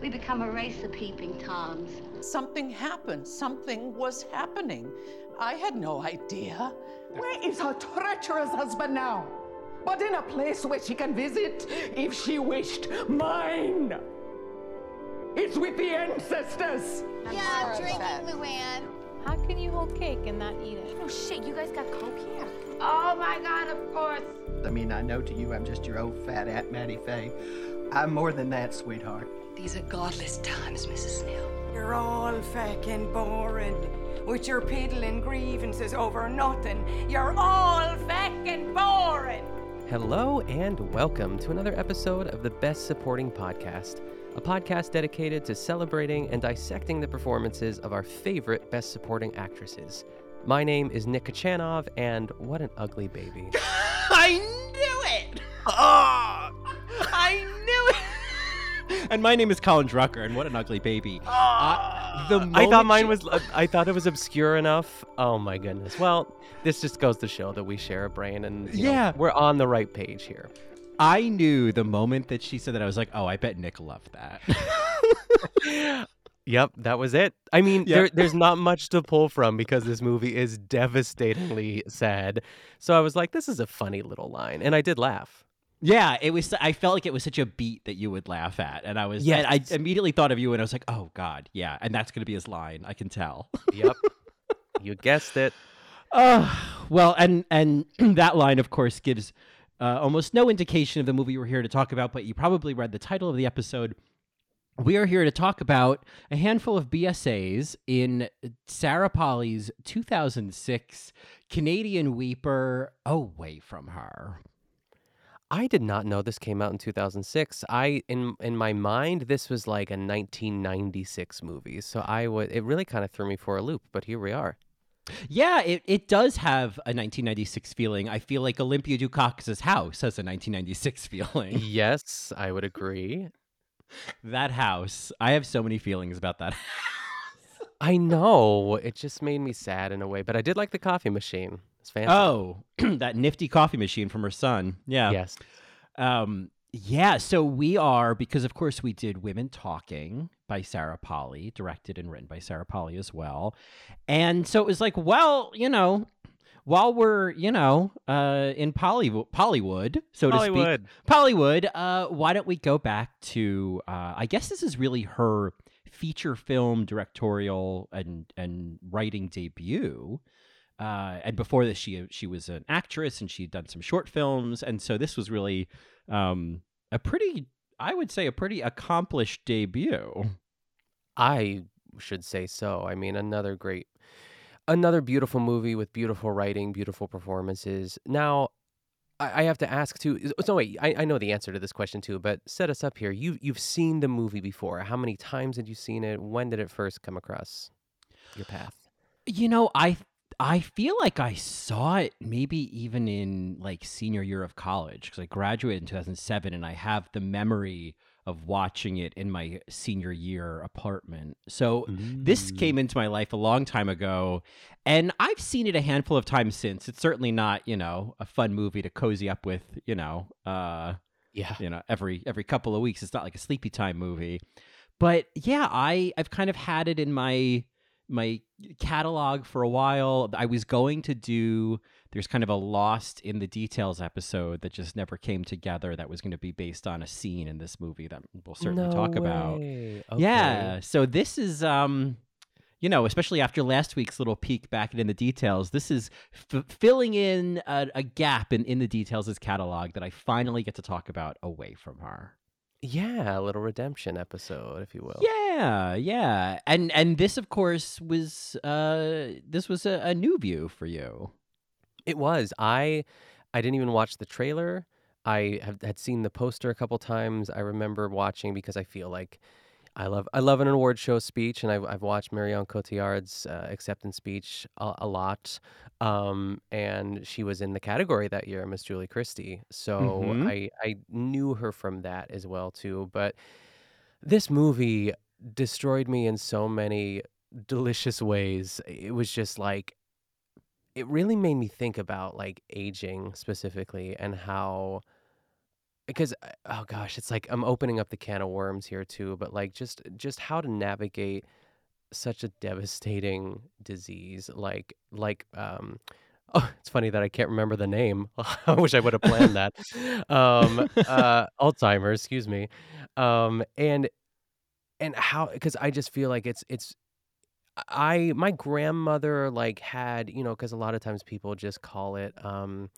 We become a race of peeping toms. Something happened. Something was happening. I had no idea. Where is her treacherous husband now? But in a place where she can visit if she wished. Mine! It's with the ancestors! yeah, I'm drinking, Luann. How can you hold cake and not eat it? Oh shit, you guys got coke here. Oh my god, of course. I mean, I know to you I'm just your old fat Aunt Mattie Faye. I'm more than that, sweetheart. These are godless times, Mrs. Snell. You're all fucking boring. With your piddling grievances over nothing. You're all fucking boring. Hello and welcome to another episode of the Best Supporting Podcast, a podcast dedicated to celebrating and dissecting the performances of our favorite Best Supporting actresses. My name is Nick Kochanov, and what an ugly baby. I knew it! Oh, I knew it! and my name is Colin Drucker, and what an ugly baby. Uh, the I thought mine was. uh, I thought it was obscure enough. Oh my goodness. Well, this just goes to show that we share a brain, and you know, Yeah. we're on the right page here. I knew the moment that she said that, I was like, oh, I bet Nick loved that. Yep, that was it. I mean, Yep. there, there's not much to pull from because this movie is devastatingly sad. So I was like, this is a funny little line, and I did laugh. Yeah, it was. I felt like it was such a beat that you would laugh at, and I was. Yeah, I immediately thought of you, and I was like, oh God, yeah, and that's gonna be his line. I can tell. Yep, you guessed it. Uh, well, and and that line, of course, gives uh, almost no indication of the movie we're here to talk about. But you probably read the title of the episode. We are here to talk about a handful of BSAs in Sarah Polley's 2006 Canadian Weeper Away from Her. I did not know this came out in 2006. I in in my mind this was like a 1996 movie. So I was it really kind of threw me for a loop, but here we are. Yeah, it, it does have a 1996 feeling. I feel like Olympia Dukakis' house has a 1996 feeling. yes, I would agree. that house, I have so many feelings about that I know. It just made me sad in a way, but I did like the coffee machine. It's fancy. Oh, that nifty coffee machine from her son. Yeah. yes. Um, yeah. So we are because, of course, we did Women Talking by Sarah Polley, directed and written by Sarah Polley as well. And so it was like, well, you know, while we're you know uh, in Polley Pollywood, so to speak, Pollywood, uh, why don't we go back to? Uh, I guess this is really her feature film directorial and and writing debut. Uh, and before this, she she was an actress and she'd done some short films, and so this was really um, a pretty, I would say, a pretty accomplished debut. I should say so. I mean, another great, another beautiful movie with beautiful writing, beautiful performances. Now, I, I have to ask too. So wait, I, I know the answer to this question too, but set us up here. You you've seen the movie before. How many times had you seen it? When did it first come across your path? You know, I I feel like I saw it maybe even in like senior year of college because I graduated in 2007 and I have the memory of watching it in my senior year apartment. So this Mm. came into my life a long time ago and I've seen it a handful of times since. It's certainly not, you know, a fun movie to cozy up with, you know, uh Yeah. you know every every couple of weeks it's not like a sleepy time movie but yeah i i've kind of had it in my my catalog for a while. I was going to do there's kind of a lost in the details episode that just never came together that was going to be based on a scene in this movie that we'll certainly No talk about. way. yeah so this is um you know especially after last week's little peek back in the details this is f- filling in a, a gap in, in the details' catalog that i finally get to talk about away from her Yeah, a little redemption episode, if you will. yeah yeah and and this of course was uh this was a, a new view for you It was. I I didn't even watch the trailer. I have, had seen the poster a couple times. I remember watching because I feel like I love I love an award show speech, and I've I've watched Marion Cotillard's uh, acceptance speech a, a lot. Um, and she was in the category that year, Miss Julie Christie. So Mhm. I I knew her from that as well too. But this movie destroyed me in so many delicious ways. It was just like it really made me think about like aging specifically and how because oh gosh, it's like I'm opening up the can of worms here too, but like just just how to navigate such a devastating disease like like um oh it's funny that I can't remember the name. I wish I would have planned that. Um uh Alzheimer's, excuse me. Um and and how because I just feel like it's it's I my grandmother like had, you know, because a lot of times people just call it um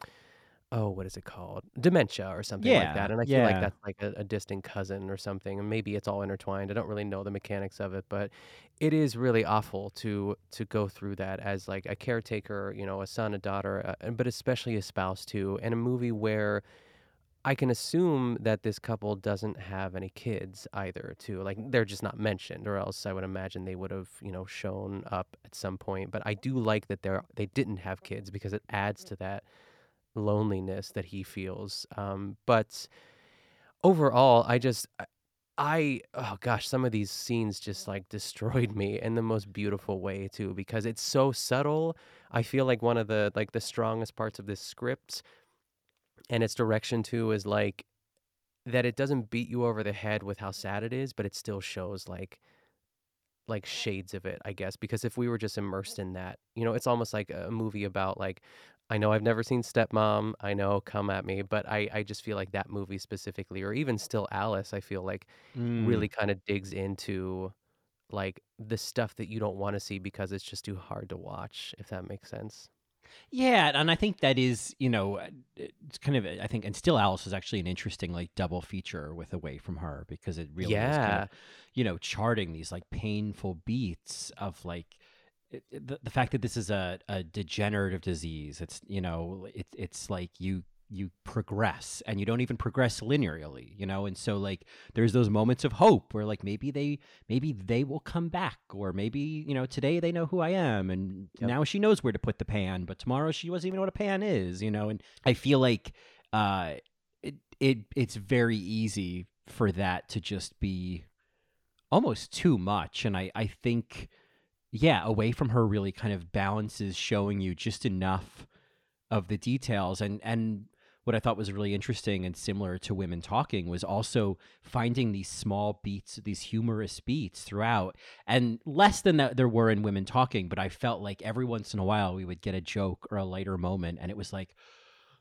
oh, what is it called? Dementia or something like that. And I feel like that's like a, a distant cousin or something. And maybe it's all intertwined. I don't really know the mechanics of it, but it is really awful to to go through that as like a caretaker, you know, a son, a daughter, uh, but especially a spouse too. And a movie where I can assume that this couple doesn't have any kids either, too. Like they're just not mentioned, or else I would imagine they would have, you know, shown up at some point. But I do like that they're they didn't have kids because it adds to that loneliness that he feels. Um, but overall, I just I oh gosh, some of these scenes just like destroyed me in the most beautiful way too because it's so subtle. I feel like one of the like the strongest parts of this script and its direction too is like that it doesn't beat you over the head with how sad it is, but it still shows like like shades of it, I guess, because if we were just immersed in that, you know, it's almost like a movie about like I know I've never seen Stepmom, I know come at me, but I I just feel like that movie specifically or even still Alice, I feel like Mm. really kind of digs into like the stuff that you don't want to see because it's just too hard to watch, if that makes sense. Yeah, and I think that is, you know, uh, it's kind of I think and still Alice is actually an interesting like double feature with Away from Her because it really is kind Yeah. of, you know, charting these like painful beats of like it, it- the, the fact that this is a, a degenerative disease. It's you know, it, it's like you you progress and you don't even progress linearly, you know, and so like there's those moments of hope where like maybe they maybe they will come back or maybe you know today they know who i am and Yep. now she knows where to put the pan but tomorrow she doesn't even know what a pan is you know and i feel like uh it, it it's very easy for that to just be almost too much and i i think yeah away from her really kind of balances showing you just enough of the details and and what I thought was really interesting and similar to women talking was also finding these small beats, these humorous beats throughout, and less than that there were in women talking. But I felt like every once in a while we would get a joke or a lighter moment, and it was like,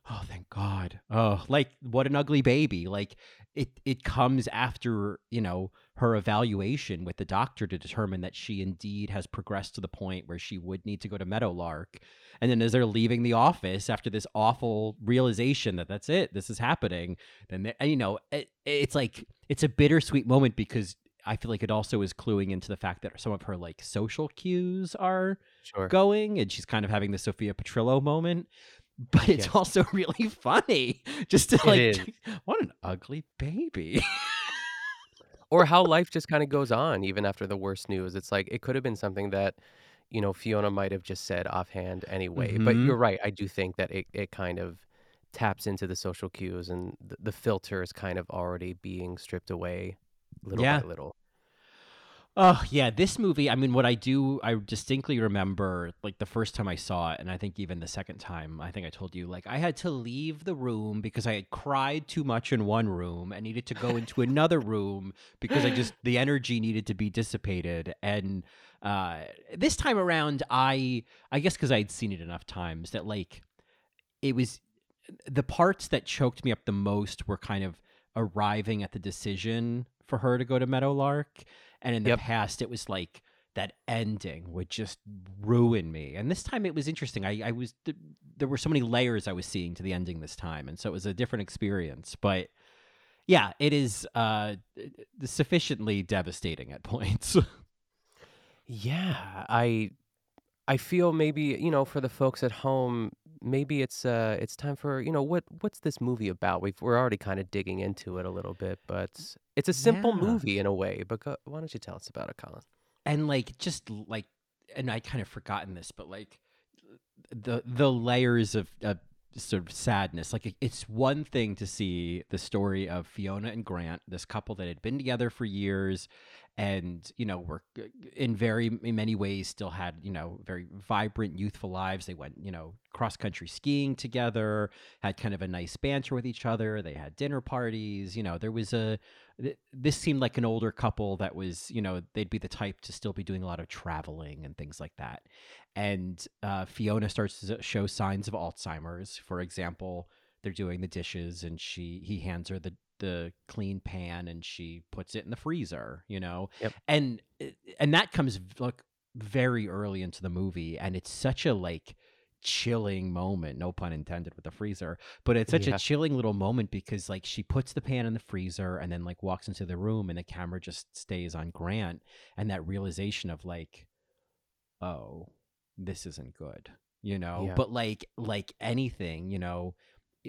oh, thank God, oh, like what an ugly baby. Like it, it comes after you know her evaluation with the doctor to determine that she indeed has progressed to the point where she would need to go to Meadowlake. And then as they're leaving the office after this awful realization that that's it, this is happening, then you know it, it's like it's a bittersweet moment because I feel like it also is cluing into the fact that some of her like social cues are Sure. going, and she's kind of having the Sophia Petrillo moment. But it's Yes. also really funny just to like, what an ugly baby. or how life just kind of goes on even after the worst news. It's like it could have been something that, you know, Fiona might have just said offhand anyway. But Mhm. you're right. I do think that it, it kind of taps into the social cues and the, the filter is kind of already being stripped away little Yeah. by little. Oh yeah, this movie. I mean, what I do, I distinctly remember like the first time I saw it, and I think even the second time. I think I told you like I had to leave the room because I had cried too much in one room and needed to go into another room because I just the energy needed to be dissipated. And uh, this time around, I I guess because I had seen it enough times that like it was the parts that choked me up the most were kind of arriving at the decision for her to go to Meadowlake. And in the Yep. past, it was like that ending would just ruin me. And this time it was interesting. I, I was, th- there were so many layers I was seeing to the ending this time. And so it was a different experience. But yeah, it is uh, sufficiently devastating at points. Yeah, I I feel maybe, you know, for the folks at home, maybe it's uh it's time for, you know, what what's this movie about? We've we're already kind of digging into it a little bit, but it's a simple Yeah. movie in a way. But go, why don't you tell us about it, Colin? and like just like and i kind of forgotten this but like the the layers of, of sort of sadness like it's one thing to see the story of fiona and grant this couple that had been together for years and you know were in very in many ways still had you know very vibrant youthful lives. They went you know cross country skiing together had kind of a nice banter with each other. They had dinner parties. You know there was a this seemed like an older couple that was you know they'd be the type to still be doing a lot of traveling and things like that. And uh, fiona starts to show signs of alzheimer's. For example they're doing the dishes and she he hands her the the clean pan and she puts it in the freezer you know Yep. and eh, and that comes like very early into the movie and it's such a like chilling moment no pun intended with the freezer but it's such Yeah. a chilling little moment because like she puts the pan in the freezer and then like walks into the room and the camera just stays on grant and that realization of like oh this isn't good you know Yeah. but like like anything you know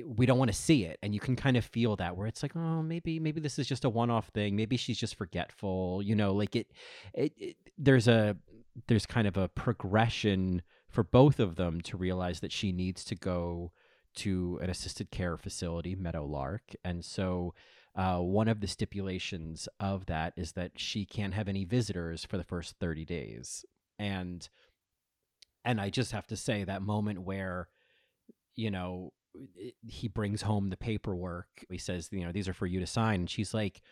we don't want to see it and you can kind of feel that where it's like oh maybe maybe this is just a one-off thing. Maybe she's just forgetful you know like it, it, it there's a there's kind of a progression for both of them to realize that she needs to go to an assisted care facility meadowlake and so uh, one of the stipulations of that is that she can't have any visitors for the first 30 days and and i just have to say that moment where you know he brings home the paperwork. He says you know these are for you to sign. And she's like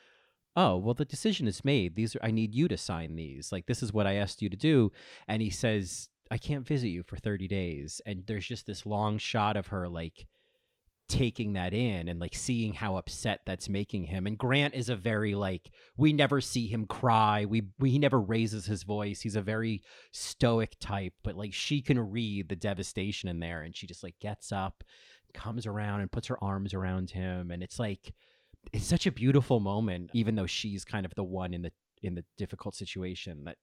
oh well the decision is made. These are i need you to sign these. Like this is what i asked you to do. And he says i can't visit you for 30 days. And there's just this long shot of her like taking that in and like seeing how upset that's making him. And grant is a very like we never see him cry. We, we he never raises his voice. He's a very stoic type but like she can read the devastation in there and she just like gets up comes around and puts her arms around him and it's like it's such a beautiful moment even though she's kind of the one in the in the difficult situation that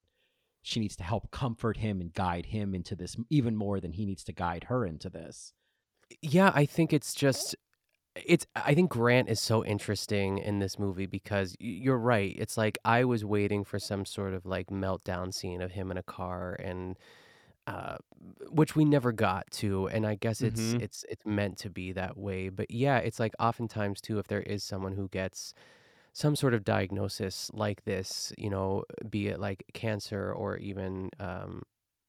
she needs to help comfort him and guide him into this even more than he needs to guide her into this Yeah, I think it's just it's I think Grant is so interesting in this movie because you're right. It's like I was waiting for some sort of like meltdown scene of him in a car and uh which we never got to and I guess it's Mhm. it's it's meant to be that way. But yeah, it's like oftentimes too if there is someone who gets some sort of diagnosis like this, you know, be it like cancer or even um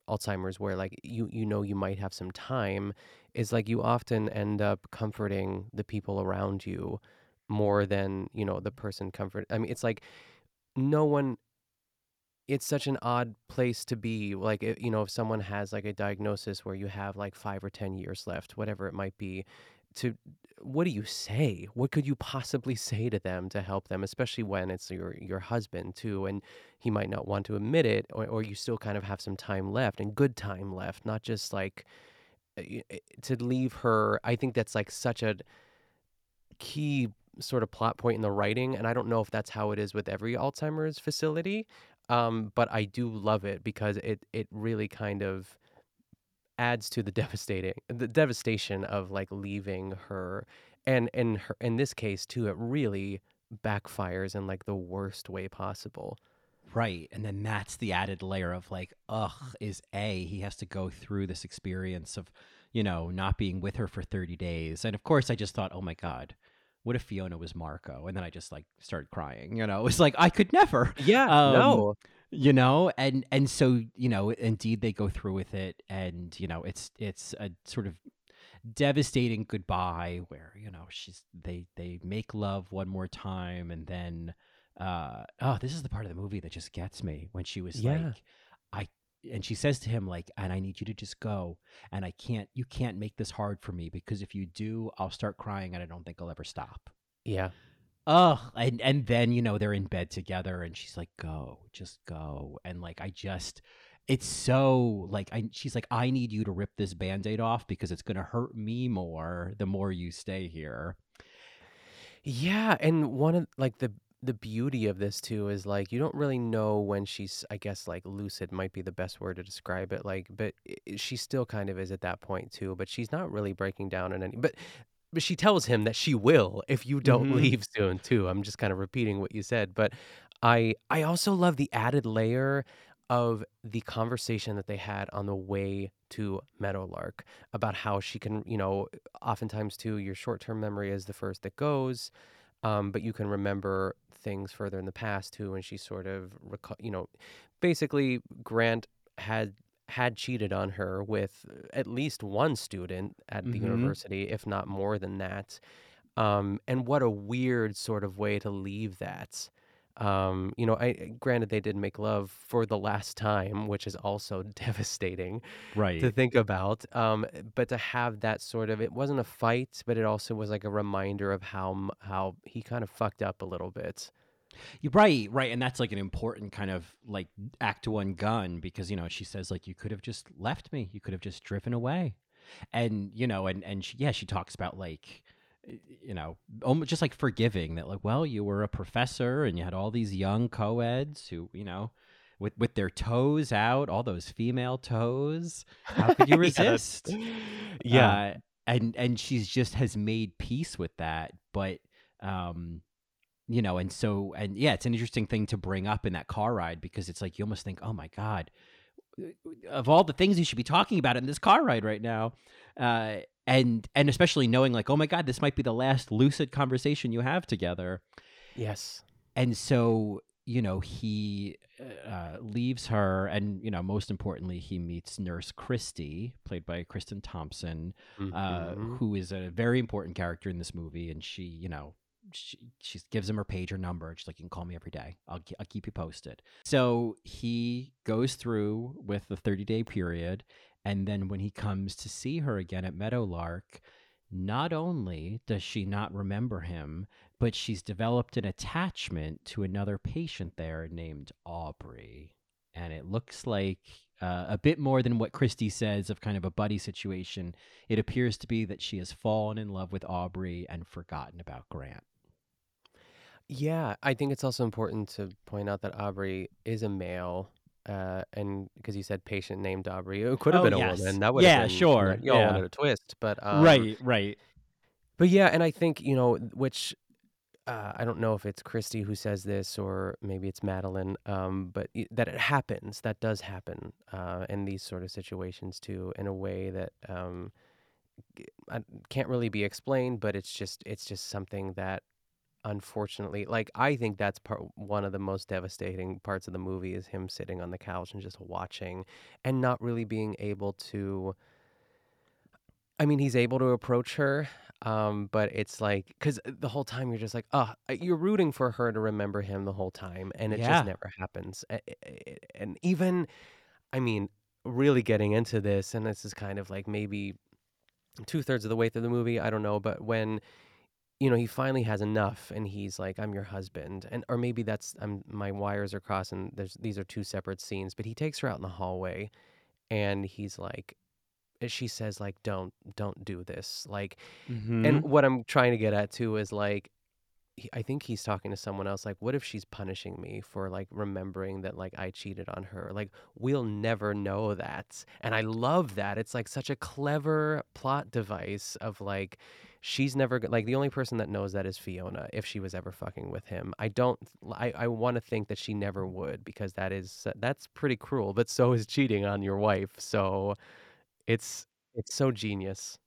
Alzheimer's where like you you know you might have some time is like you often end up comforting the people around you more than you know the person comfort i mean it's like no one it's such an odd place to be like you know if someone has like a diagnosis where you have like 5 or 10 years left whatever it might be to what do you say? What could you possibly say to them to help them especially when it's your your husband too and he might not want to admit it or, or you still kind of have some time left and good time left not just like uh, uh, to leave her. I think that's like such a key sort of plot point in the writing and i don't know if that's how it is with every alzheimer's facility um, but i do love it because it it really kind of adds to the devastating the devastation of like leaving her and in her in this case too it really backfires in like the worst way possible Right. And then that's the added layer of like, ugh, is A, he has to go through this experience of, you know, not being with her for 30 days. And of course, I just thought, oh my God, what if Fiona was Marco? And then I just like started crying, you know, it was like, I could never. yeah Um, no you know and and so you know indeed they go through with it and you know it's it's a sort of devastating goodbye where you know she's they they make love one more time and then uh oh this is the part of the movie that just gets me when she was Yeah. like and she says to him like and i need you to just go and i can't you can't make this hard for me because if you do i'll start crying and i don't think i'll ever stop yeah Oh, and and then you know they're in bed together, and she's like, "Go, just go," and like I just, it's so like I. She's like, "I need you to rip this band-aid off because it's gonna hurt me more the more you stay here." Yeah, and one of like the the beauty of this too is like you don't really know when she's I guess like lucid might be the best word to describe it like but i- she still kind of is at that point too but she's not really breaking down in any but but she tells him that she will if you don't Mhm. leave soon too. I'm just kind of repeating what you said, but I I also love the added layer of the conversation that they had on the way to Meadowlake about how she can, you know, oftentimes too your short-term memory is the first that goes, um, but you can remember things further in the past too, and she sort of, reco- you know, basically Grant had had cheated on her with at least one student at the Mhm. university, if not more than that. Um, and what a weird sort of way to leave that. Um, you know, I granted they did make love for the last time, which is also devastating Right. to think about. Um, but to have that sort of it wasn't a fight, but it also was like a reminder of how how he kind of fucked up a little bit. You're right, right, and that's like an important kind of like act one gun because you know she says like you could have just left me, you could have just driven away, and you know, and and she, yeah, she talks about like you know almost just like forgiving that like well you were a professor and you had all these young co-eds who you know with with their toes out, all those female toes, how could you Yeah, resist? Yeah. Uh, and and she's just has made peace with that, but um you know and so and yeah it's an interesting thing to bring up in that car ride because it's like you almost think oh my god of all the things you should be talking about in this car ride right now uh and and especially knowing like oh my god this might be the last lucid conversation you have together yes. and so you know he uh, leaves her and you know most importantly he meets nurse kristy played by kristen thomson uh, Mhm. who is a very important character in this movie and she you know she, she gives him her pager number she's like you can call me every day I'll, I'll keep you posted so he goes through with the 30 day period and then when he comes to see her again at meadowlake not only does she not remember him but she's developed an attachment to another patient there named aubrey and it looks like uh, a bit more than what Kristy says of kind of a buddy situation. It appears to be that she has fallen in love with Aubrey and forgotten about Grant. Yeah, I think it's also important to point out that Aubrey is a male. Uh, and because you said patient named Aubrey, it could have Oh, been a yes. woman. That would Yeah, have been, sure, You all yeah. wanted a twist, but um, right. Right. But yeah, and I think you know, which uh, I don't know if it's Kristy who says this or maybe it's Madeline, um, but that it happens. That does happen uh, in these sort of situations too, in a way that um, I- can't really be explained. But it's just it's just something that unfortunately like i think that's part one of the most devastating parts of the movie is him sitting on the couch and just watching and not really being able to I mean, he's able to approach her, um, but it's like because the whole time you're just like, oh, you're rooting for her to remember him the whole time, and it Yeah. just never happens. And even, I mean, really getting into this, and this is kind of like maybe two thirds of the way through the movie. I don't know, but when you know he finally has enough, and he's like, "I'm your husband," and or maybe that's I'm my wires are crossing. There's these are two separate scenes, but he takes her out in the hallway, and he's like she says like don't don't do this like Mm-hmm. and what i'm trying to get at too is like he- i think he's talking to someone else like what if she's punishing me for like remembering that like i cheated on her? Like we'll never know that and i love that it's like such a clever plot device of like she's never like the only person that knows that is fiona if she was ever fucking with him. I don't i, I want to think that she never would because that is that's pretty cruel but so is cheating on your wife so it's it's so genius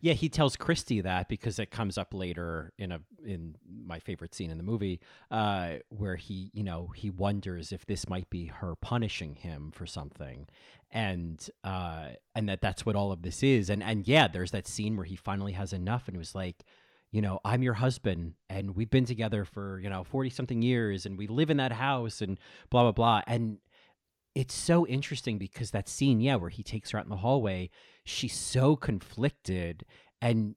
Yeah, he tells Kristy that because it comes up later in a in my favorite scene in the movie, uh, where he, you know, he wonders if this might be her punishing him for something, and uh, and that that's what all of this is, and and yeah, there's that scene where he finally has enough, and it was like, you know, I'm your husband, and we've been together for you know forty something years, and we live in that house, and blah blah blah, and it's so interesting because that scene, yeah, where he takes her out in the hallway, she's so conflicted and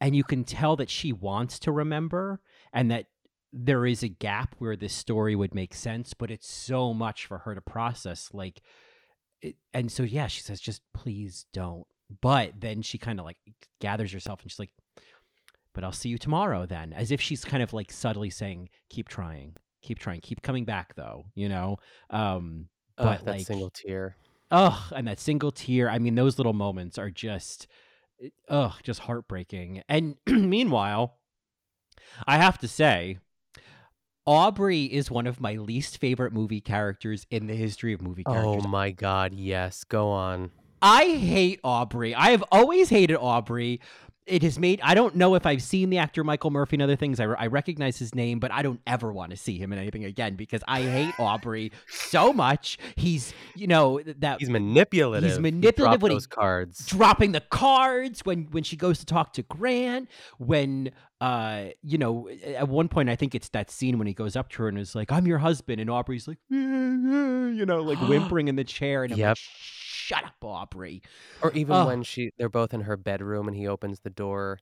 and you can tell that she wants to remember and that there is a gap where this story would make sense, but it's so much for her to process. Like, it, and so yeah, she says, just please don't. But then she kind of like gathers herself and she's like, but I'll see you tomorrow then, as if she's kind of like subtly saying, keep trying, keep trying, keep coming back though, you know. Um, Uh, but that like, single tear Oh, and that single tear. I mean, those little moments are just, oh, just heartbreaking. And meanwhile, I have to say, Aubrey is one of my least favorite movie characters in the history of movie oh characters. oh my god yes go on I hate Aubrey. I have always hated Aubrey. It has made i don't know if i've seen the actor michael murphy and other things i, I recognize his name but i don't ever want to see him in anything again because i hate aubrey so much he's you know that He's manipulative. He's manipulative dropped when he- cards. dropping the cards when when she goes to talk to grant when uh you know at one point i think it's that scene when he goes up to her and is like i'm your husband and aubrey's like you know like whimpering in the chair and i'm Yep. like shut up aubrey Or even Ugh. when she they're both in her bedroom and he opens the door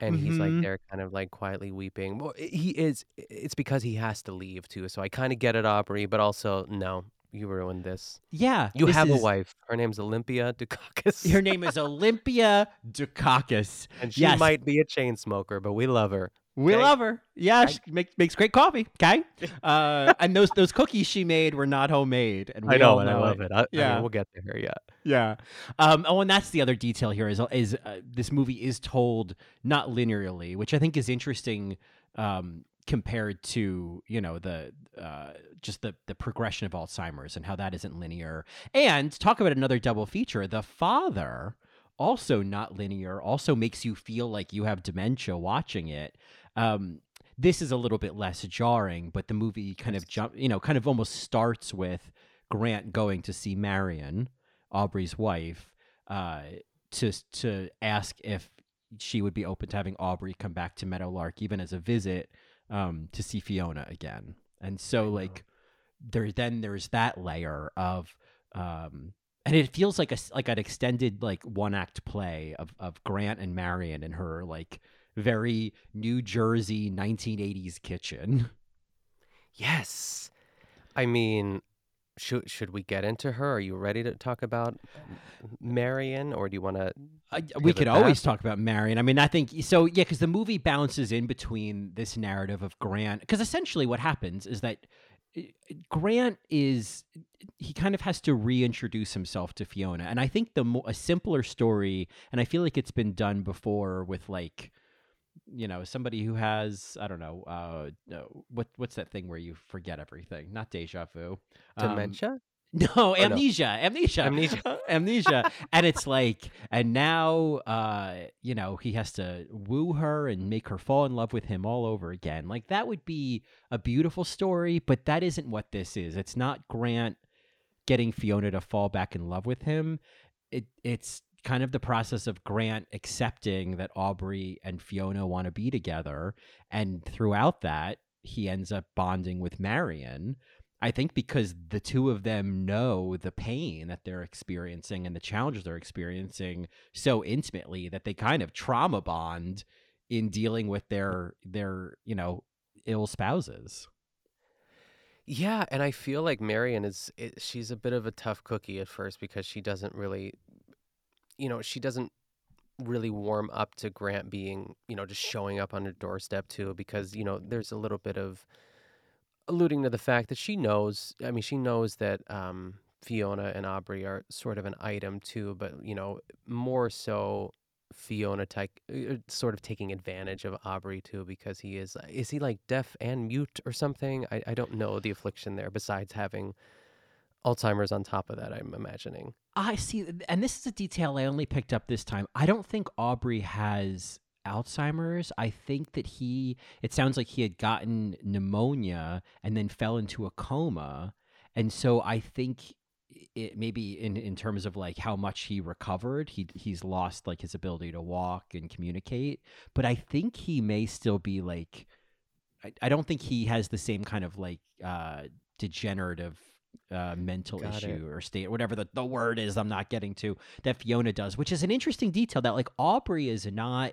and he's like Mhm. there kind of like quietly weeping. Well, he is it's because he has to leave too. So I kind of get it Aubrey, but also no, you ruined this. yeah You this have a wife. Her name's Olympia Dukakis. her name is olympia dukakis and she yes. might be a chain smoker, but we love her. We Okay. love her. Yeah, Okay. she makes makes great coffee. Okay, uh, and those those cookies she made were not homemade, and we I know, and I love it. I, Yeah. yeah, we'll get to her. Yeah, Yeah. Um, oh, and that's the other detail here is is uh, this movie is told not linearly, which I think is interesting um, compared to you know the uh, just the the progression of Alzheimer's and how that isn't linear. And talk about another double feature: the father also not linear, also makes you feel like you have dementia watching it. Um, this is a little bit less jarring, but the movie kind of jump, you know, kind of almost starts with Grant going to see Marion, Aubrey's wife, uh, to to ask if she would be open to having Aubrey come back to Meadowlake even as a visit um, to see Fiona again. And so like there then there's that layer of um, and it feels like a like an extended like one act play of of Grant and Marion and her like very New Jersey 1980s kitchen. yes. I mean, should should we get into her? Are you ready to talk about Marion, or do you want to? Uh, we could always talk about Marion. I mean, I think so. Yeah, because the movie bounces in between this narrative of Grant. Because essentially, what happens is that uh, Grant is he kind of has to reintroduce himself to Fiona, and I think the mo- a simpler story, and I feel like it's been done before with like you know somebody who has I don't know uh no, what what's that thing where you forget everything? Not deja vu. Um, Dementia? no, no. amnesia, amnesia, Amnesia. amnesia. and it's like, and now, uh, you know, he has to woo her and make her fall in love with him all over again. Like that would be a beautiful story, but that isn't what this is. It's not Grant getting Fiona to fall back in love with him. It it's kind of the process of Grant accepting that Aubrey and Fiona want to be together, and throughout that, he ends up bonding with Marion. I think because the two of them know the pain that they're experiencing and the challenges they're experiencing so intimately that they kind of trauma bond in dealing with their their you know ill spouses. Yeah, and I feel like Marion is i she's a bit of a tough cookie at first because she doesn't really you know, she doesn't really warm up to Grant being, you know, just showing up on her doorstep too because, you know, there's a little bit of alluding to the fact that she knows, I mean, she knows that um Fiona and Aubrey are sort of an item too, but you know, more so Fiona take, uh, sort of taking advantage of Aubrey too because he is is he like deaf and mute or something? I, I don't know the affliction there besides having Alzheimer's on top of that, I'm imagining. I see, and this is a detail I only picked up this time. I don't think Aubrey has Alzheimer's. I think that he, it sounds like he had gotten pneumonia and then fell into a coma. And so I think it maybe in, in terms of like how much he recovered, he he's lost like his ability to walk and communicate. But I think he may still be like, I, I don't think he has the same kind of like uh, degenerative uh, mental Got it. issue or state, whatever the, the word is I'm not getting to, that Fiona does, which is an interesting detail that like Aubrey is not.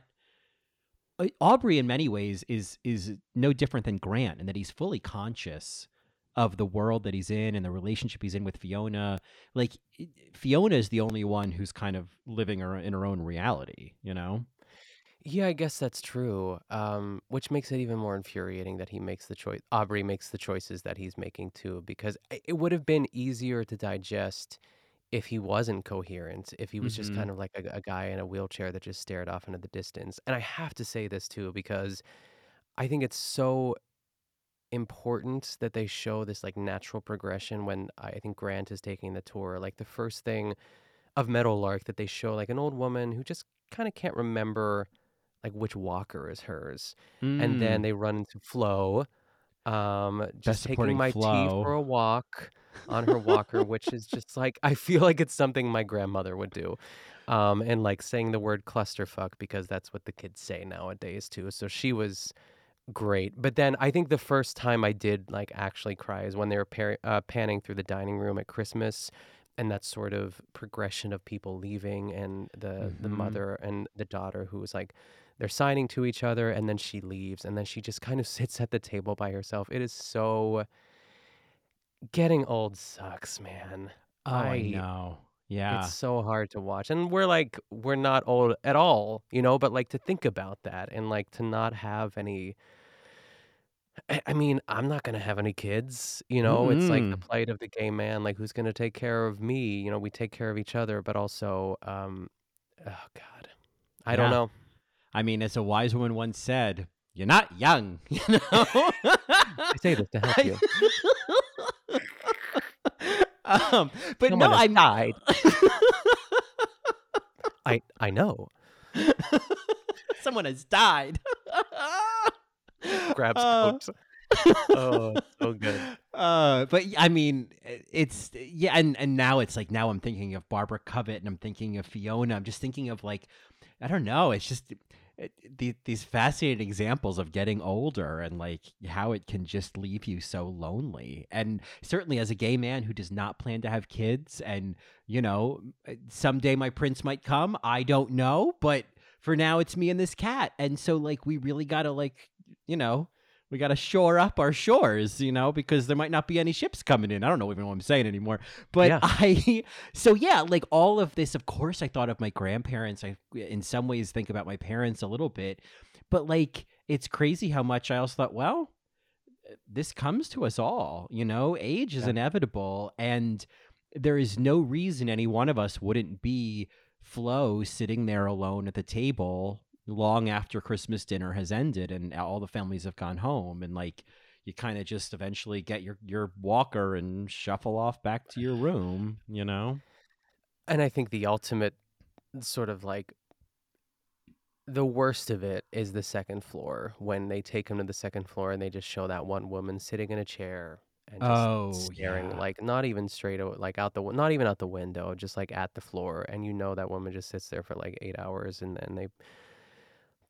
uh, Aubrey, in many ways, is is no different than Grant in that he's fully conscious of the world that he's in and the relationship he's in with Fiona. Like Fiona is the only one who's kind of living her, in her own reality, you know. Yeah, I guess that's true. Um, which makes it even more infuriating that he makes the choice. Aubrey makes the choices that he's making too, because it would have been easier to digest if he wasn't coherent, if he was just Mhm. kind of like a, a guy in a wheelchair that just stared off into the distance. And I have to say this too, because I think it's so important that they show this like natural progression when I think Grant is taking the tour. Like the first thing of Meadowlake that they show like an old woman who just kind of can't remember like which walker is hers, Mm. and then they run into Flo, um, just taking my Flo. tea for a walk on her walker, which is just like I feel like it's something my grandmother would do. Um, and like saying the word clusterfuck because that's what the kids say nowadays too. So she was great. But then I think the first time I did like actually cry is when they were par- uh, panning through the dining room at Christmas, and that sort of progression of people leaving and the the Mhm. mother and the daughter who was like they're signing to each other and then she leaves and then she just kind of sits at the table by herself. It is so getting old sucks, man. Oh, I, I- know. Yeah. It's so hard to watch. And we're like, we're not old at all, you know, but like to think about that and like to not have any. I- I mean, I'm not going to have any kids, you know, it's like the plight of the gay man. Like, who's going to take care of me? You know, we take care of each other, but also, um, oh God, I don't know. I mean, as a wise woman once said, "You're not young," you know. I say this to help you. um, but Someone no, I'm died. I I know. Someone has died. Grabs Uh, coat. Oh, so good. Uh, but I mean, it's yeah, and and now it's like now I'm thinking of Barbara Covett and I'm thinking of Fiona. I'm just thinking of like, I don't know. It's just the, these fascinating examples of getting older and like how it can just leave you so lonely. And certainly as a gay man who does not plan to have kids, and you know, uh, someday my prince might come. I don't know, but for now it's me and this cat, and so like we really gotta like, you know we got to shore up our shores, you know, because there might not be any ships coming in. I don't know even what I'm saying anymore. But Yeah. I, so yeah, like all of this, of course, I thought of my grandparents. I, in some ways, think about my parents a little bit. But like, it's crazy how much I also thought, well, this comes to us all, you know, age is Yeah. inevitable. And there is no reason any one of us wouldn't be Flo sitting there alone at the table long after Christmas dinner has ended and all the families have gone home and like you kind of just eventually get your your walker and shuffle off back to your room, you know? And I think the ultimate sort of like the worst of it is the second floor when they take him to the second floor and they just show that one woman sitting in a chair and just Oh, staring yeah. like not even straight o- like out the not even out the window just like at the floor and you know that woman just sits there for like 8 hours and then they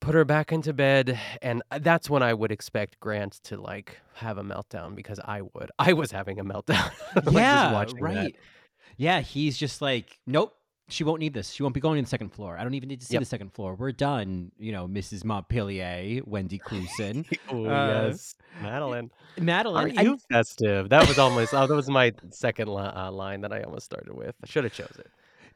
put her back into bed and uh, that's when I would expect Grant to like have a meltdown because I would I was having a meltdown like, yeah, watching that. right. Yeah, he's just like, nope, she won't need this. She won't be going to the second floor. I don't even need to see Yep. the second floor. We're done. You know, Mrs. Montpellier, Wendy Crewson, oh Uh, yes Madeline Madeline. Aren't and- you festive? That was almost oh, that was my second li- uh, line that I almost started with. I should have chose it.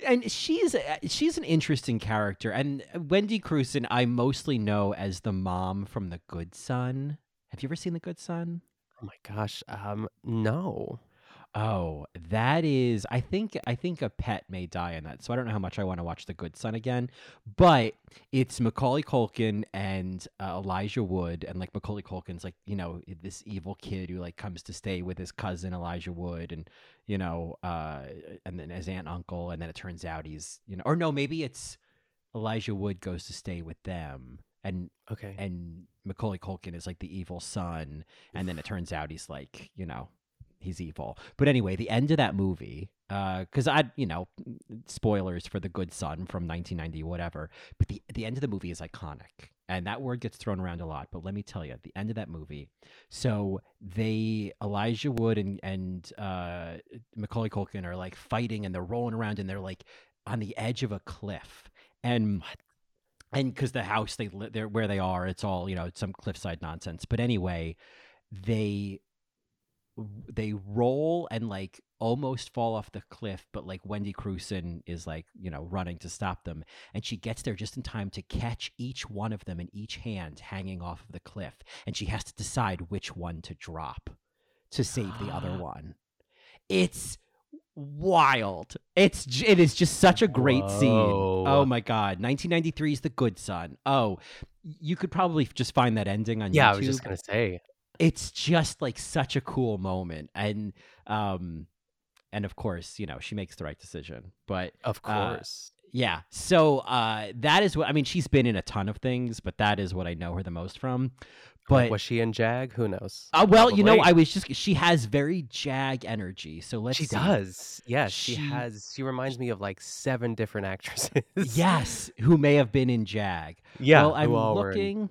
And she's she's an interesting character. And Wendy Crewson, I mostly know as the mom from The Good Son. Have you ever seen The Good Son? Oh my gosh, um, no. Oh, that is. I think. I think a pet may die in that. So I don't know how much I want to watch The Good Son again. But it's Macaulay Culkin and uh, Elijah Wood, and like Macaulay Culkin's like you know this evil kid who like comes to stay with his cousin Elijah Wood, and you know, uh, and then his aunt uncle, and then it turns out he's you know, or no, maybe it's Elijah Wood goes to stay with them, and Okay. and Macaulay Culkin is like the evil son, and then it turns out he's like, you know, he's evil. But anyway, the end of that movie, because I, you know, spoilers for The Good Son from 1990, whatever. But the the end of the movie is iconic, and that word gets thrown around a lot. But let me tell you, the end of that movie. So they Elijah Wood and and uh, Macaulay Culkin are like fighting, and they're rolling around, and they're like on the edge of a cliff, and and because the house they they're where they are it's all you know it's some cliffside nonsense but anyway they they roll and like almost fall off the cliff but like wendy Crewson is like you know running to stop them and she gets there just in time to catch each one of them in each hand hanging off of the cliff and she has to decide which one to drop to save the other one. It's wild. It's it is just such a great scene. Oh my god 1993 is the good son. Oh you could probably just find that ending on Yeah, YouTube I was just gonna say. It's just like such a cool moment and um and of course you know she makes the right decision but Of Uh, course. Yeah. So uh, that is what I mean. She's been in a ton of things, but that is what I know her the most from. But was she in Jag? Who knows? uh, well, you know, I was just she has very Jag energy. So let's she see. does. Yes, she, She- has. She reminds me of like seven different actresses. Yes, who may have been in Jag. Yeah. Well, I'm were in- looking.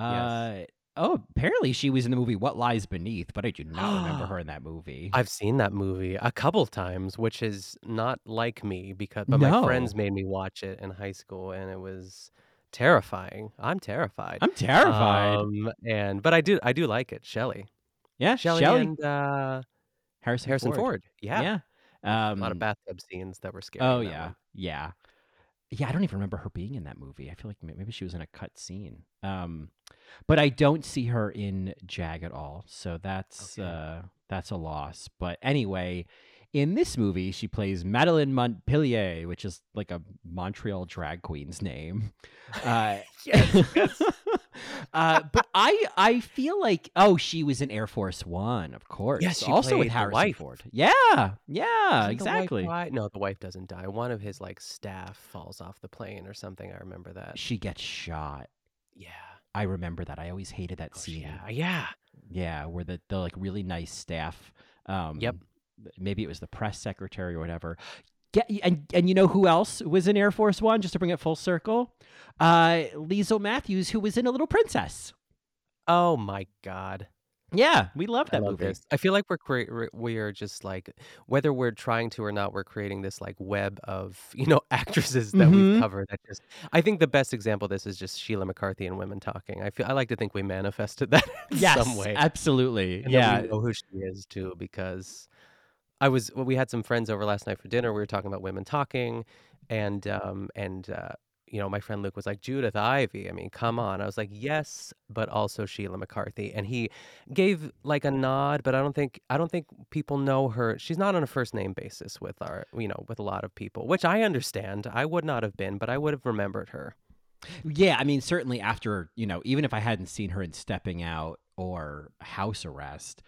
Uh, oh, apparently she was in the movie What Lies Beneath, but I do not remember her in that movie. I've seen that movie a couple times, which is not like me because but No. my friends made me watch it in high school and it was terrifying. I'm terrified. I'm terrified. Um, and but I do I do like it. Shelley. yeah, Shelley, Shelley, and uh, Harrison, Harrison Ford. Ford. Yeah. Yeah. Um, A lot of bathtub scenes that were scary. Oh yeah, one. yeah, yeah. I don't even remember her being in that movie. I feel like maybe she was in a cut scene. Um, but I don't see her in Jag at all. So that's Okay. uh, that's a loss. But anyway, in this movie, she plays Madeline Montpellier, which is like a Montreal drag queen's name. Uh, Yes, yes. uh, but I I feel like oh she was in Air Force One, of course. Yes, she also with Harrison wife. Ford. Yeah, yeah, Doesn't the wife exactly. No, the wife doesn't die. One of his like staff falls off the plane or something. I remember that. She gets shot. Yeah. I remember that. I always hated that Oh, scene. yeah. Yeah. Yeah, where the the like really nice staff. Um, Yep. Maybe it was the press secretary or whatever. Get, and and you know who else was in Air Force One? Just to bring it full circle, uh, Liesl Matthews, who was in A Little Princess. Oh my god. Yeah, we love I that love movie. this. I feel like we're crea- we're- just like whether we're trying to or not, we're creating this like web of you know actresses that Mhm. we've covered. That just I think the best example of this is just Sheila McCarthy and Women Talking. I feel I like to think we manifested that in Yes, some way. absolutely. And yeah, we know who she is too because I was well, we had some friends over last night for dinner. We were talking about women talking, and um and uh, you know my friend Luke was like Judith Ivey. I mean, come on. I was like yes, but also Sheila McCarthy, and he gave like a nod, but I don't think I don't think people know her. She's not on a first name basis with our you know with a lot of people, which I understand. I would not have been, but I would have remembered her. Yeah, I mean, certainly after, you know, even if I hadn't seen her in Stepping Out or House Arrest,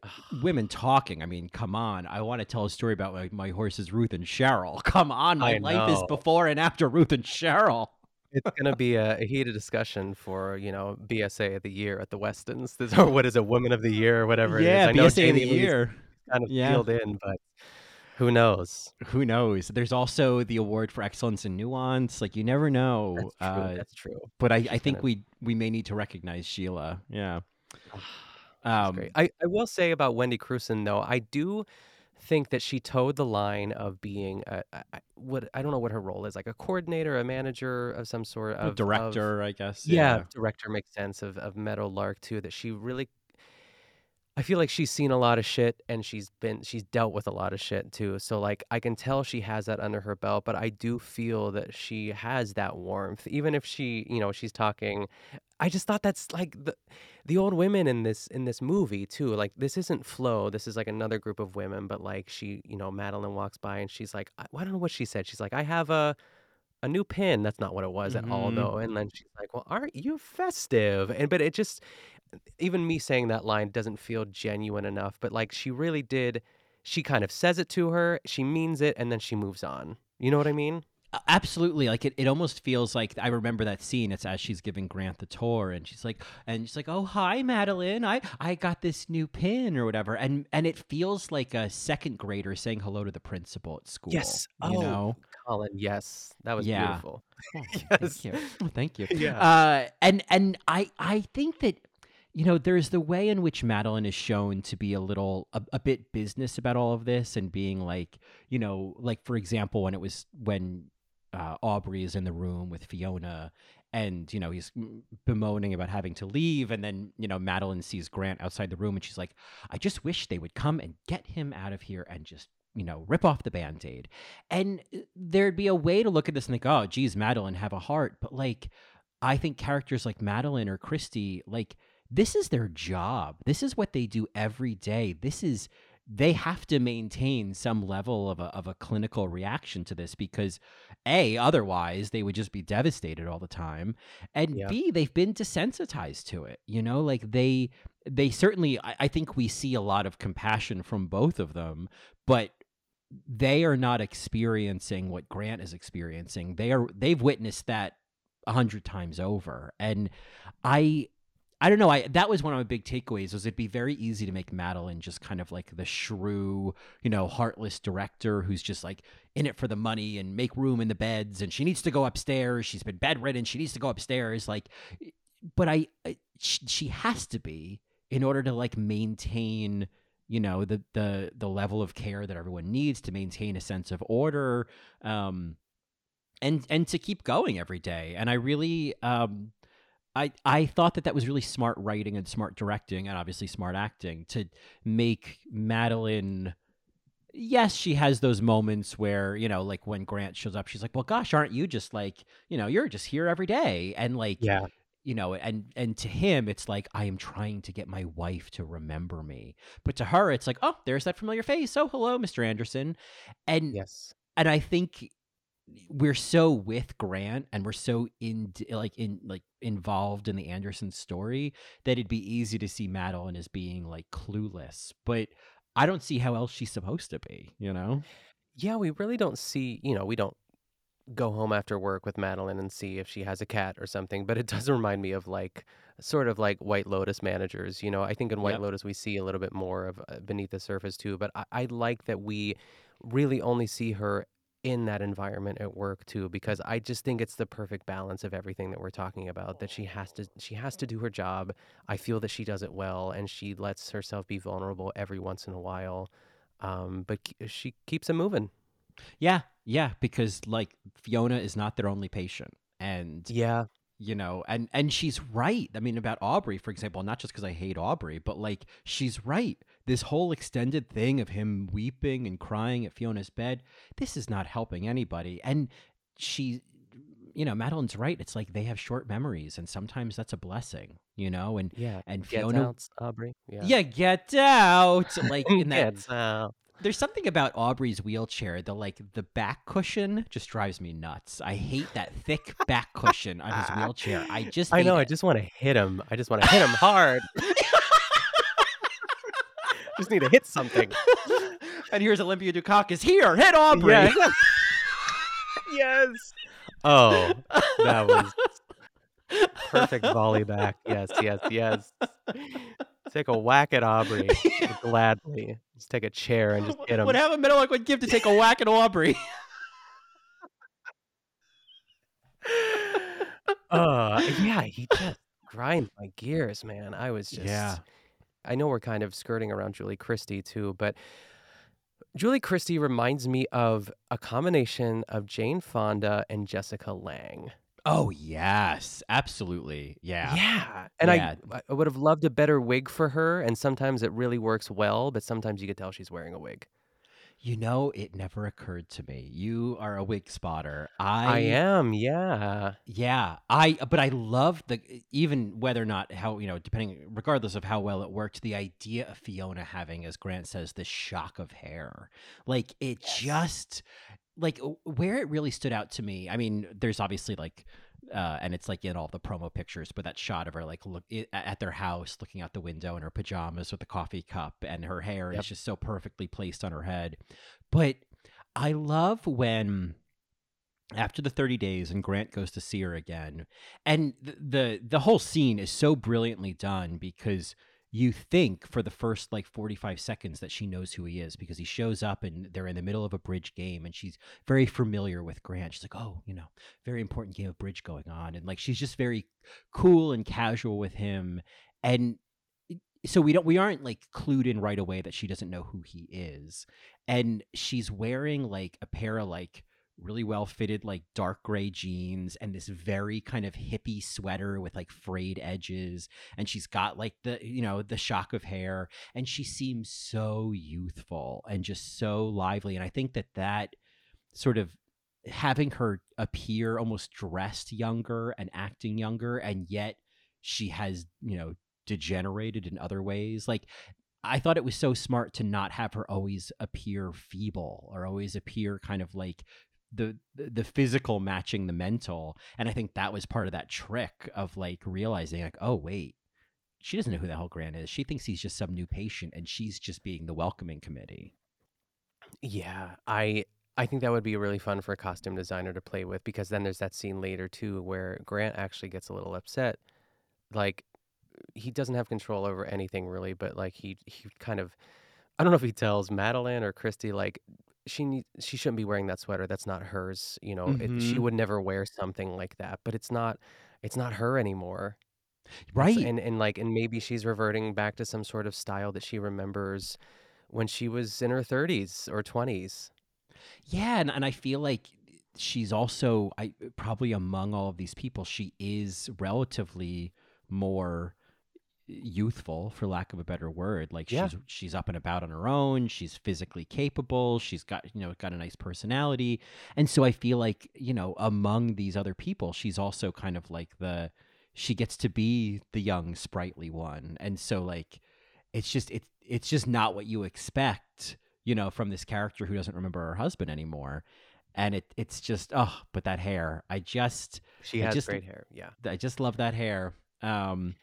women talking, I mean, come on. I want to tell a story about my, my horses, Ruth and Cheryl. Come on, my life is before and after Ruth and Cheryl. It's gonna be a, a heated discussion for you know BSA of the year at the Westons. This, or what is it, Women of the Year or whatever yeah, it is. I know BSA of Jamie the Lee's year. kind of Yeah. sealed in, but who knows? Who knows? There's also the award for excellence in nuance. Like, you never know. That's true. Uh, That's true. but I, I think gonna- we we may need to recognize Sheila. Yeah. Um. I, I will say about Wendy Crewson though, I do think that she towed the line of being a, a, a- what I don't know what her role is, like a coordinator, a manager of some sort a of of- director, I guess. yeah, director makes sense of of Meadowlake too. That she really, I feel like she's seen a lot of shit and she's been she's dealt with a lot of shit too. So like I can tell she has that under her belt, but I do feel that she has that warmth, even if she you know she's talking. I just thought that's like the the old women in this in this movie too. Like this isn't Flo. This is like another group of women, but like she you know Madeline walks by and she's like I, I don't know what she said. She's like I have a a new pin. That's not what it was at all, Mhm. though. And then she's like, "Well, aren't you festive?" And but it just, even me saying that line doesn't feel genuine enough. But like, she really did. She kind of says it to her. She means it, and then she moves on. You know what I mean? Absolutely. Like it, it almost feels like I remember that scene. It's as she's giving Grant the tour and she's like and she's like, Oh hi Madeline. I, I got this new pin or whatever. And and it feels like a second grader saying hello to the principal at school. Yes. You Oh, know? Colin. Yes, that was Yeah. beautiful. Oh, Yes. Thank you. Oh, thank you. Yeah. Uh and and I I think that you know, there's the way in which Madeline is shown to be a little, a, a bit business about all of this and being like, you know, like for example, when it was when uh, Aubrey is in the room with Fiona and, you know, he's bemoaning about having to leave. And then, you know, Madeline sees Grant outside the room and she's like, I just wish they would come and get him out of here and just, you know, rip off the band aid. And uh, there'd be a way to look at this and think, oh, geez, Madeline, have a heart. But like, I think characters like Madeline or Kristy, like, this is their job. This is what they do every day. This is they have to maintain some level of a, of a clinical reaction to this because a otherwise they would just be devastated all the time and Yeah. b they've been desensitized to it you know like they they certainly I, I think we see a lot of compassion from both of them but they are not experiencing what Grant is experiencing. They are they've witnessed that a hundred times over. And I I don't know. I that was one of my big takeaways. Was it'd be very easy to make Madeline just kind of like the shrew, you know, heartless director who's just like in it for the money and make room in the beds, and she needs to go upstairs. She's been bedridden. She needs to go upstairs. Like, but I, I she, she has to be in order to like maintain you know the the the level of care that everyone needs to maintain a sense of order um and and to keep going every day and i really um I, I thought that that was really smart writing and smart directing and obviously smart acting to make Madeline yes she has those moments where you know like when Grant shows up she's like well gosh aren't you just like you know you're just here every day and like Yeah. you know and and to him it's like i am trying to get my wife to remember me but to her it's like oh there's that familiar face oh hello mr anderson and Yes. and i think we're so with grant and we're so in like in like involved in the anderson story that it'd be easy to see madeline as being like clueless but i don't see how else she's supposed to be you know Yeah, we really don't see, you know, we don't go home after work with Madeline and see if she has a cat or something, but it does remind me of like sort of like White Lotus managers. You know, I think in White Yep. Lotus we see a little bit more of uh, beneath the surface too, but I, I like that we really only see her in that environment at work too because I just think it's the perfect balance of everything that we're talking about that she has to she has to do her job. I feel that she does it well and she lets herself be vulnerable every once in a while. Um, but she keeps it moving. yeah yeah because like fiona is not their only patient and Yeah. you know and and she's right i mean about aubrey for example not just because i hate aubrey but like she's right this whole extended thing of him weeping and crying at fiona's bed this is not helping anybody and she you know madeline's right it's like they have short memories and sometimes that's a blessing you know and Yeah. and Get fiona out, Aubrey. Yeah. yeah get out like in that Get out. there's something about Aubrey's wheelchair, the like the back cushion just drives me nuts. I hate that thick back cushion on his wheelchair. I just I know. I just want to hit him. I just want to hit him hard. just need to hit something. and here's Olympia Dukakis. Here, hit Aubrey. Yeah. yes. Oh, that was perfect volley back. Yes, yes, yes. Take a whack at Aubrey gladly. Just take a chair and just hit him. Would have a Meadowlake would give to take a whack at Aubrey. uh yeah he just grinds my gears man i was just Yeah. I know we're kind of skirting around julie christie too but julie christie reminds me of a combination of jane fonda and jessica lange Oh yes, absolutely. Yeah. yeah and Yeah. I, I would have loved a better wig for her and sometimes it really works well but sometimes you could tell she's wearing a wig You know, it never occurred to me. You are a wig spotter. i, I am yeah Yeah, I but I love the even whether or not how you know depending regardless of how well it worked, the idea of Fiona having, as Grant says, this shock of hair, like it just like where it really stood out to me. I mean, there's obviously like. Uh, and it's like in all the promo pictures, but that shot of her like look at their house, looking out the window in her pajamas with a coffee cup, and her hair Yep. is just so perfectly placed on her head. But I love when after the 30 days and Grant goes to see her again and the, the the whole scene is so brilliantly done because you think for the first like 45 seconds that she knows who he is because he shows up and they're in the middle of a bridge game and she's very familiar with Grant. She's like, "Oh, you know, very important game of bridge going on." And like she's just very cool and casual with him and so we don't we aren't like clued in right away that she doesn't know who he is. And she's wearing like a pair of like really well fitted like dark gray jeans and this very kind of hippie sweater with like frayed edges. And she's got like the you know the shock of hair. And she seems so youthful and just so lively. And i think that that sort of having her appear almost dressed younger and acting younger and yet she has you know degenerated in other ways. Like I thought it was so smart to not have her always appear feeble or always appear kind of like the the physical matching the mental. And i think that was part of that trick of like realizing like oh wait she doesn't know who the hell grant is. She thinks he's just some new patient and she's just being the welcoming committee. Yeah, I I think that would be really fun for a costume designer to play with because then there's that scene later too where Grant actually gets a little upset. Like he doesn't have control over anything really, but like he he kind of I don't know if he tells Madeline or Kristy like she need, she shouldn't be wearing that sweater. That's not hers. You know, it, she Mhm. would never wear something like that. But it's not it's not her anymore. It's- Right. And and like and maybe she's reverting back to some sort of style that she remembers when she was in her 30s or 20s. Yeah, and, and I feel like she's also I probably among all of these people, she is relatively more youthful for lack of a better word like Yeah. she's she's up and about on her own she's physically capable she's got you know got a nice personality and so i feel like you know among these other people she's also kind of like the she gets to be the young sprightly one and so like it's just it's it's just not what you expect you know from this character who doesn't remember her husband anymore and it it's just oh but that hair i just She I has just- great hair. Yeah. I just love that hair. Um,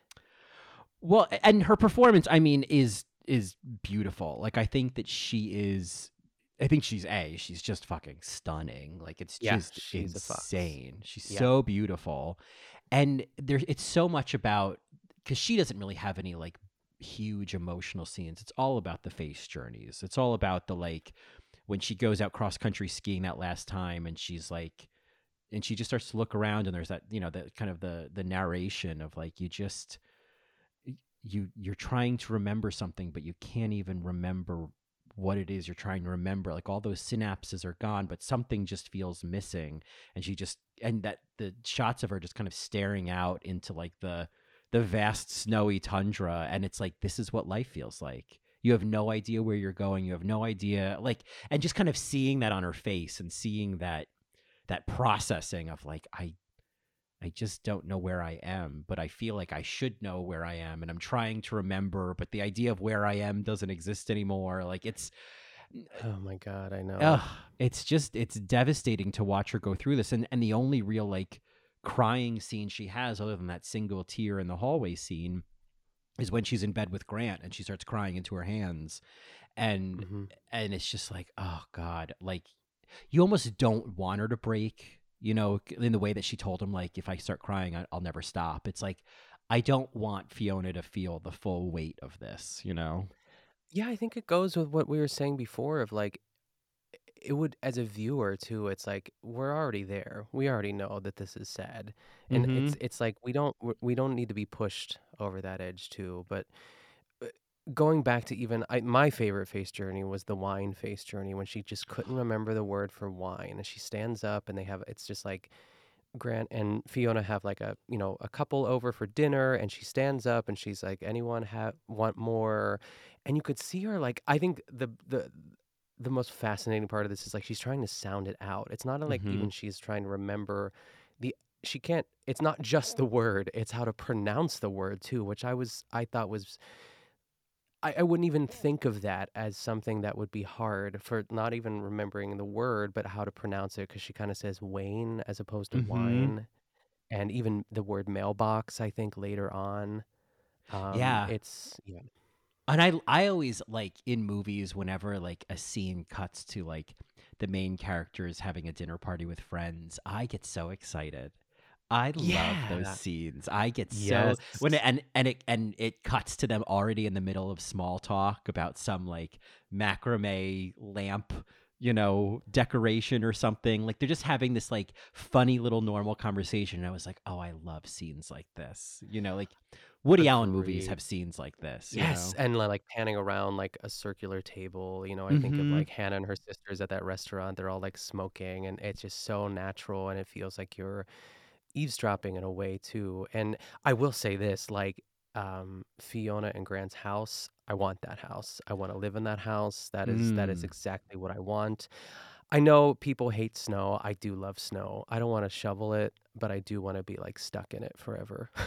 well, and her performance, I mean, is is beautiful. Like I think that she is. I think she's a. She's just fucking stunning. Like it's Yeah, just she's insane. She's Yeah. so beautiful, and there it's so much about because she doesn't really have any like huge emotional scenes. It's all about the face journeys. It's all about the like when she goes out cross country skiing that last time, and she's like and she just starts to look around and there's that you know the kind of the the narration of like you just you you're trying to remember something but you can't even remember what it is you're trying to remember. Like all those synapses are gone but something just feels missing. And she just and that the shots of her just kind of staring out into like the the vast snowy tundra. And it's like this is what life feels like. You have no idea where you're going. You have no idea like and just kind of seeing that on her face and seeing that that processing of like I I just don't know where I am, but I feel like I should know where I am and I'm trying to remember, but the idea of where I am doesn't exist anymore. Like it's Oh my god, I know. ugh, it's just it's devastating to watch her go through this and and the only real like crying scene she has other than that single tear in the hallway scene is when she's in bed with Grant and she starts crying into her hands and Mhm. and it's just like oh god like you almost don't want her to break you know in the way that she told him like if i start crying i'll never stop. It's like i don't want fiona to feel the full weight of this you know? Yeah, I think it goes with what we were saying before of like it would as a viewer too it's like we're already there. We already know that this is sad. And it's mm-hmm. it's like we don't we- don't need to be pushed over that edge too but going back to even I, my favorite face journey was the wine face journey when she just couldn't remember the word for wine and she stands up and they have it's just like Grant and Fiona have like a you know a couple over for dinner and she stands up and she's like anyone have want more and you could see her like I think the the the most fascinating part of this is like she's trying to sound it out. It's not like Mhm. even she's trying to remember the she can't it's not just the word, it's how to pronounce the word too, which I was I thought was I, I wouldn't even think of that as something that would be hard for not even remembering the word, but how to pronounce it because she kind of says Wayne as opposed to Mhm. wine. And even the word mailbox, I think later on. Um, Yeah. It's yeah. and i i always like in movies whenever like a scene cuts to like the main characters having a dinner party with friends i get so excited I love Yeah. those scenes. I get so Yes. when it, and and it and it cuts to them already in the middle of small talk about some like macrame lamp, you know, decoration or something. Like they're just having this like funny little normal conversation. And I was like, oh, I love scenes like this. You know, like Woody Allen movies have scenes like this. you Yes, know? and like panning around like a circular table. You know, I think of Mhm. like Hannah and her sisters at that restaurant. They're all like smoking, and it's just so natural, and it feels like you're eavesdropping in a way too. And I will say this, like um, Fiona and Grant's house, I want that house. I want to live in that house. That is that is Mm. exactly what I want. I know people hate snow. I do love snow. I don't want to shovel it, but I do want to be like stuck in it forever.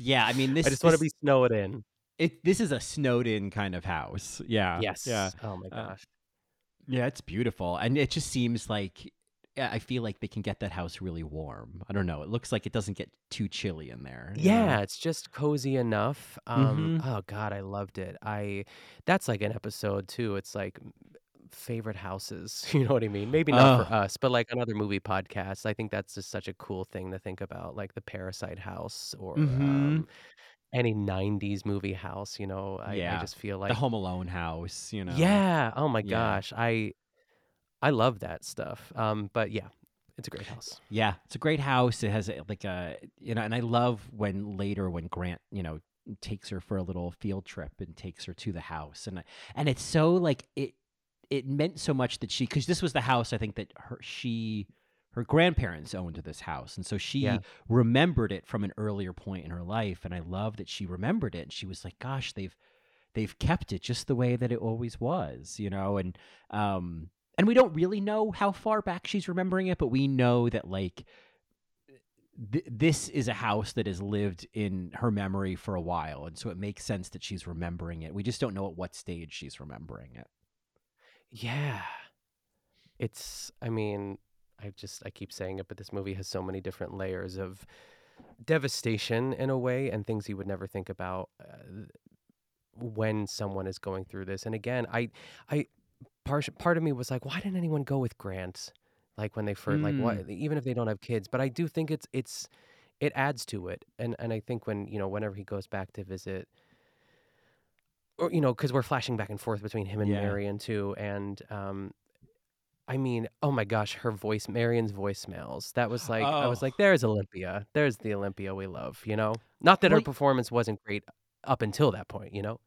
Yeah, I mean this. I just want to be snowed in. It this is a snowed in kind of house. Yeah. Yes. Yeah. Oh my Uh, gosh. Yeah, it's beautiful, and it just seems like I feel like they can get that house really warm. I don't know. It looks like it doesn't get too chilly in there. you know? Yeah, it's just cozy enough. Um, Mhm. Oh God, I loved it. I that's like an episode too. It's like favorite houses. You know what I mean? Maybe not for us, but like on other movie podcasts, I think that's just such a cool thing to think about, like the Parasite house or Mhm. um, any '90s movie house. You know, I, I just feel like The Home Alone house, you know. yeah. Oh my Yeah. gosh, I I love that stuff. Um, but yeah, it's a great house. Yeah, it's a great house. It has a, like a you know, and I love when later when Grant you know takes her for a little field trip and takes her to the house, and and it's so like it it meant so much that she because this was the house I think that her she her grandparents owned this house, and so she Yeah. remembered it from an earlier point in her life, and I love that she remembered it, and she was like, gosh, they've they've kept it just the way that it always was, you know, and um and we don't really know how far back she's remembering it, but we know that like th- this is a house that has lived in her memory for a while, and so it makes sense that she's remembering it. We just don't know at what stage she's remembering it. Yeah. It's I mean, I just I keep saying it, but this movie has so many different layers of devastation in a way and things you would never think about uh, when someone is going through this. And again, I I part part of me was like, why didn't anyone go with Grant? Like when they first like what even if they don't have kids, but I do think it's it's it adds to it. And and I think when, you know, whenever he goes back to visit or you know, because we're flashing back and forth between him and Yeah. Marion too, and um, I mean, oh my gosh, her voice, Marion's voicemails. That was like, I was Oh. like, there's Olympia, there's the Olympia we love, you know. Not that Well, her performance wasn't great up until that point, you know.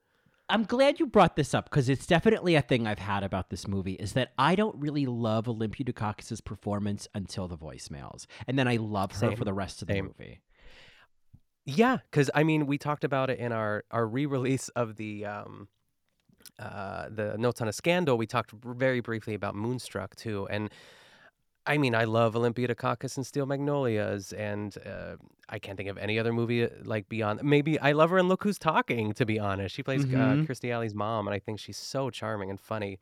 I'm glad you brought this up because it's definitely a thing I've had about this movie is that I don't really love Olympia Dukakis' performance until the voicemails, and then I love her Same, for the rest of the same. movie. Yeah, because I mean, we talked about it in our our re-release of the um, uh, the notes on a scandal. We talked very briefly about Moonstruck too, and I mean, I love Olympia Dukakis and Steel Magnolias, and uh, I can't think of any other movie uh, like beyond. Maybe I love her in Look Who's Talking. To be honest, she plays uh, Mhm. Kirstie Alley's mom, and I think she's so charming and funny.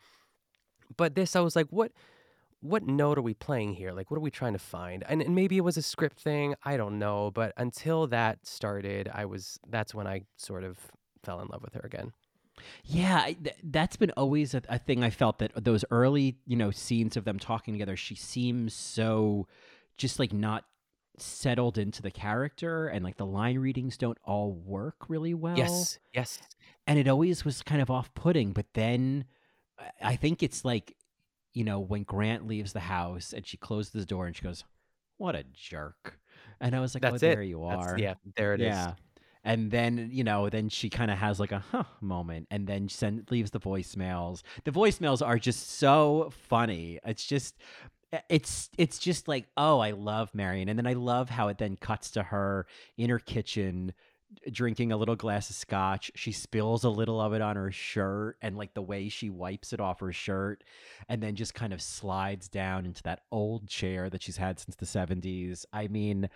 But this, I was like, what? What note are we playing here? Like, what are we trying to find? And, and maybe it was a script thing. I don't know. But until that started, I was. That's when I sort of fell in love with her again. Yeah, th- that's been always a, a thing I felt that those early, you know, scenes of them talking together, she seems so just like not settled into the character and like the line readings don't all work really well. Yes. Yes. And it always was kind of off-putting, but then I- I think it's like, you know, when Grant leaves the house and she closes the door and she goes, "What a jerk." And I was like, oh, That's "Oh, it. there you That's- are." yeah. There it is. And then, you know, then she kind of has like a huh moment and then send, leaves the voicemails. The voicemails are just so funny. It's just eh, it's it's just like, "Oh, I love Marion." And then I love how it then cuts to her in her kitchen drinking a little glass of scotch. She spills a little of it on her shirt and like the way she wipes it off her shirt and then just kind of slides down into that old chair that she's had since the 70s. I mean,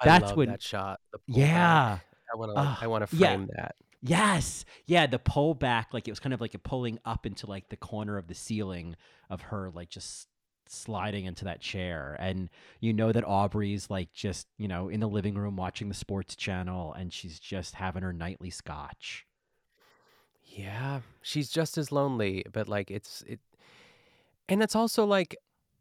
I that's love when that shot. yeah. I want to. Ah, I want to yeah. frame that. Yes. Yeah, the pull back, like it was kind of like a pulling up into like the corner of the ceiling of her like just sliding into that chair. And you know that Aubrey's like just, you know, in the living room watching the sports channel and she's just having her nightly scotch. Yeah, she's just as lonely, but like it's it, and it's also like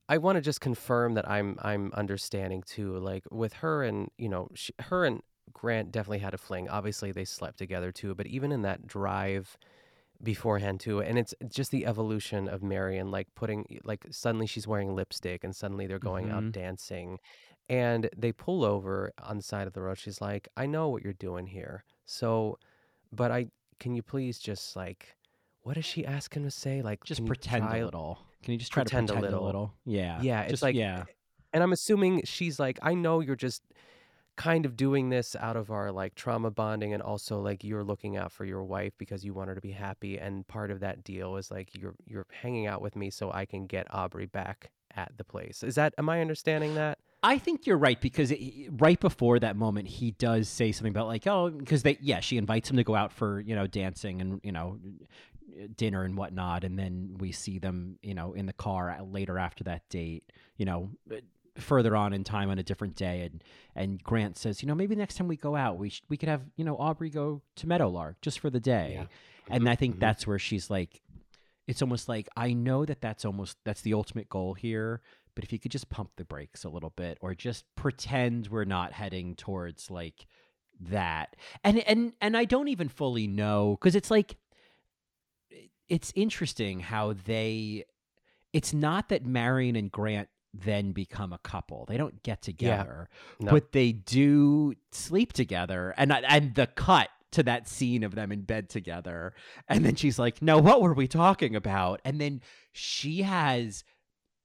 I want to just confirm that I'm I'm understanding too. Like with her and you know she, her and Grant definitely had a fling. Obviously they slept together too, but even in that drive beforehand too, and it's just the evolution of Marion, like putting like suddenly she's wearing lipstick and suddenly they're going out Mhm. dancing, and they pull over on the side of the road. She's like, I know what you're doing here, so, but I can you please just like, what does she ask him to say? Like, Just pretend try- a little. Can you just try pretend a to pretend a little? little. Yeah. Yeah, it's Just- like, yeah. and I'm assuming she's like, I know you're just kind of doing this out of our like trauma bonding, and also like you're looking out for your wife because you want her to be happy, and part of that deal is like you're you're hanging out with me so I can get Aubrey back at the place. Is that am I understanding that? I think you're right because it, right before that moment, he does say something about like, oh, because they, yeah, she invites him to go out for you know dancing and you know dinner and whatnot, and then we see them you know in the car later after that date, you know, uh, further on in time on a different day, and and Grant says, you know, maybe next time we go out, we sh- we could have you know Aubrey go to Meadowlake just for the day, Yeah. and I think Mhm. that's where she's like. it's almost like I know that that's almost that's the ultimate goal here, but if you could just pump the brakes a little bit or just pretend we're not heading towards like that. And and and I don't even fully know cuz it's like it's interesting how they it's not that Marion and Grant then become a couple. They don't get together, No. but they do sleep together. And and the cut to that scene of them in bed together, and then she's like, "No, what were we talking about?" And then she has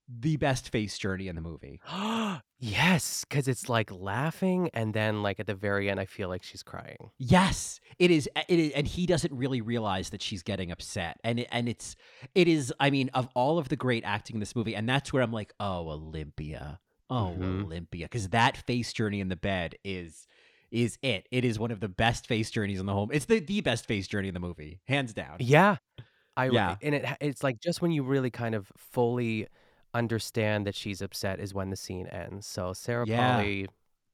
the best face journey in the movie. yes, because it's like laughing, and then like at the very end, I feel like she's crying. Yes, it is. It is, and he doesn't really realize that she's getting upset, and it, and it's it is. I mean, of all of the great acting in this movie, and that's where I'm like, oh, Olympia, oh, Mhm. Olympia, because that face journey in the bed is is it. It is one of the best face journeys in the whole. It's the the best face journey in the movie, hands down. Yeah, I Yeah. and it it's like just when you really kind of fully understand that she's upset is when the scene ends. So Sarah Yeah. Polley,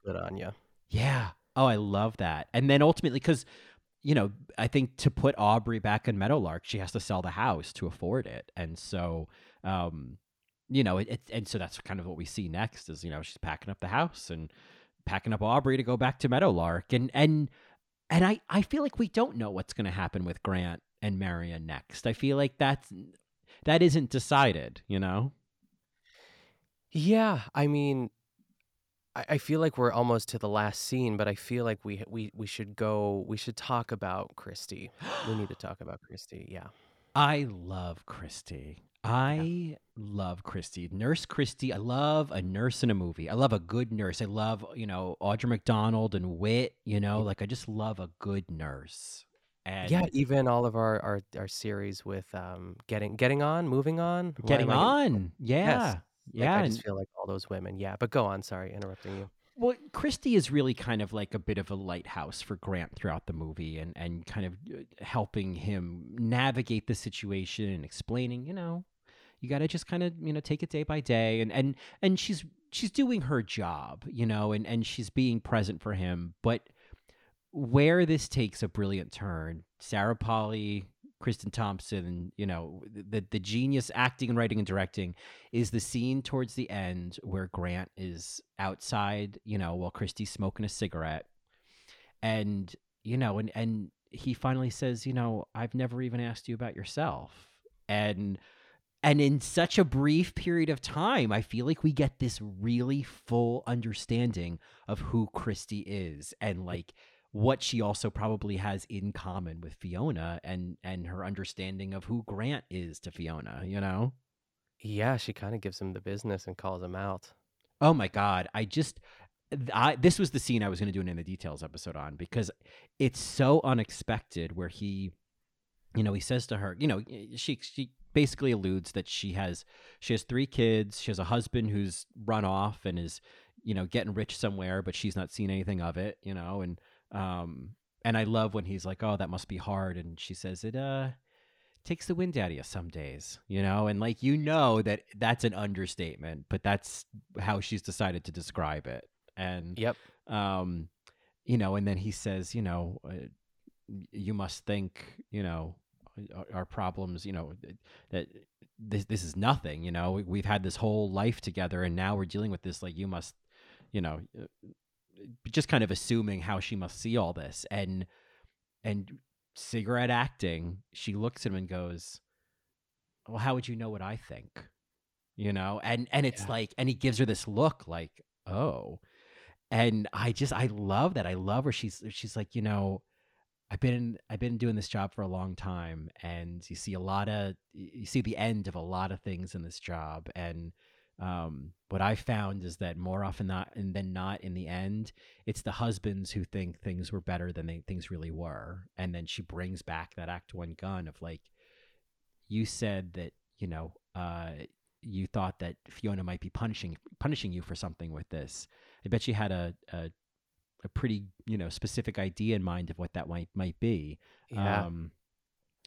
good on you. Yeah. Oh, I love that. And then ultimately, because you know, I think to put Aubrey back in Meadowlake, she has to sell the house to afford it, and so, um, you know, it, it and so that's kind of what we see next is you know she's packing up the house and packing up Aubrey to go back to Meadowlake, and and and I I feel like we don't know what's going to happen with Grant and Marion next. I feel like that's that isn't decided, you know. Yeah, I mean, I, I feel like we're almost to the last scene, but I feel like we we we should go. We should talk about Kristy. we need to talk about Kristy. Yeah. I love Kristy. I love Kristy. Nurse Kristy. I love a nurse in a movie. I love a good nurse. I love, you know, Audra McDonald and Wit, you know, like I just love a good nurse. And yeah, even all of our, our, our series with um getting getting on, moving on, getting am I- on. Yeah. Like, I just feel like all those women. Yeah, but go on. Sorry, interrupting you. Well, Kristy is really kind of like a bit of a lighthouse for Grant throughout the movie and, and kind of uh, helping him navigate the situation and explaining, you know, you got to just kind of, you know, take it day by day and and and she's she's doing her job, you know, and and she's being present for him, but where this takes a brilliant turn, Sarah Polley, Kristen Thomson, you know, the the genius acting and writing and directing is the scene towards the end where Grant is outside, you know, while Kristy's smoking a cigarette. And, you know, and and he finally says, you know, I've never even asked you about yourself. And and in such a brief period of time, I feel like we get this really full understanding of who Kristy is and like what she also probably has in common with Fiona and and her understanding of who Grant is to Fiona, you know? Yeah, she kind of gives him the business and calls him out. Oh my god, I just I this was the scene I was going to do an in the details episode on because it's so unexpected where he you know, he says to her, you know, she she basically alludes that she has she has three kids, she has a husband who's run off and is, you know, getting rich somewhere, but she's not seen anything of it, you know, and um and I love when he's like, "Oh, that must be hard." And she says, "It uh takes the wind out of you some days, you know, and like you know that that's an understatement, but that's how she's decided to describe it. And Yep. um, you know, and then he says, you know, uh, you must think, you know, our, our problems, you know, that this this is nothing, you know. We, we've had this whole life together, and now we're dealing with this. Like you must, you know, uh, just kind of assuming how she must see all this, and and cigarette acting, she looks at him and goes, "Well, how would you know what I think?" You know, and and it's Yeah. like, and he gives her this look, like, "Oh," and I just I love that. I love her. She's she's like, you know, I've been I've been doing this job for a long time, and you see a lot of you see the end of a lot of things in this job, and um, what I found is that more often not and than not, in the end, it's the husbands who think things were better than they things really were, and then she brings back that Act One gun of like, you said that you know, uh, you thought that Fiona might be punishing punishing you for something with this. I bet she had a a, a pretty you know specific idea in mind of what that might might be. Yeah. Um,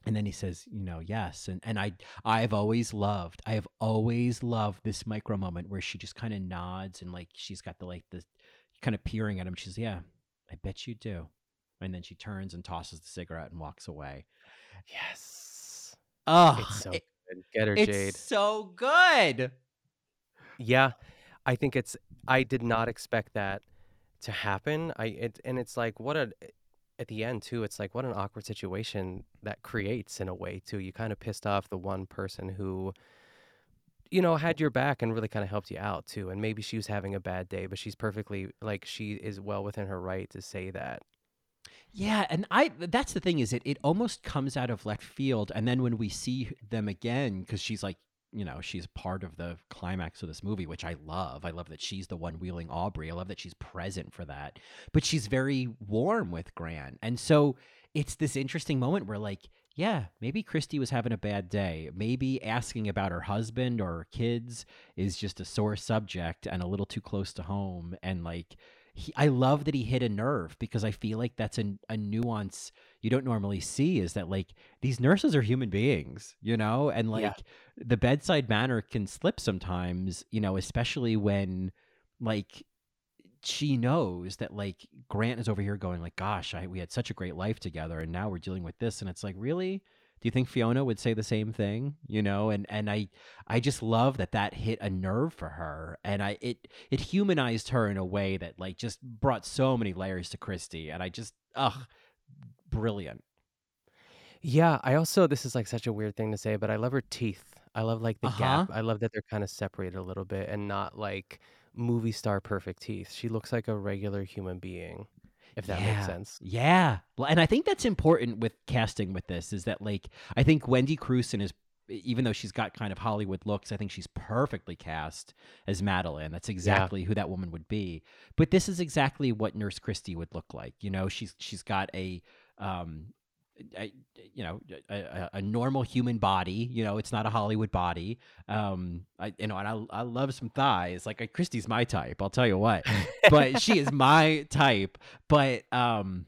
and then he says, you know, yes, and and I I've always loved I have always loved this micro moment where she just kind of nods and like she's got the like the kind of peering at him. She says, yeah, I bet you do. And then she turns and tosses the cigarette and walks away. Yes. Oh, It's so it- good. Get her, Jade. it's Jade. so good. Yeah, I think it's. I did not expect that to happen. I it and it's like what a at the end too. It's like what an awkward situation that creates in a way too. You kind of pissed off the one person who, you know, had your back and really kind of helped you out too. And maybe she was having a bad day, but she's perfectly like she is well within her right to say that. Yeah, and I that's the thing is it it almost comes out of left field and then when we see them again cuz she's like, you know, she's part of the climax of this movie, which I love. I love that she's the one wheeling Aubrey. I love that she's present for that. But she's very warm with Grant. And so it's this interesting moment where like yeah, maybe Kristy was having a bad day. Maybe asking about her husband or her kids is just a sore subject and a little too close to home. And like, he, I love that he hit a nerve because I feel like that's a, a nuance you don't normally see is that like these nurses are human beings, you know, and like Yeah. the bedside manner can slip sometimes, you know, especially when like she knows that like Grant is over here going like, gosh, I, we had such a great life together and now we're dealing with this. And it's like, really? Do you think Fiona would say the same thing? You know, and and I I just love that that hit a nerve for her, and I it it humanized her in a way that like just brought so many layers to Kristy, and I just ugh, brilliant. Yeah, I also this is like such a weird thing to say, but I love her teeth. I love like the Uh-huh. gap. I love that they're kind of separated a little bit and not like movie star perfect teeth. She looks like a regular human being, if that yeah. makes sense. Yeah. Well, and I think that's important with casting with this is that like I think Wendy Crewson is even though she's got kind of Hollywood looks, I think she's perfectly cast as Madeline. That's exactly who that woman would be. But this is exactly what Nurse Kristy would look like. You know, she's she's got a um a, you know a, a, normal human body you know it's not a hollywood body. Um i you know and i, I love some thighs. Like kristy's my type i'll tell you what. But she is my type. But um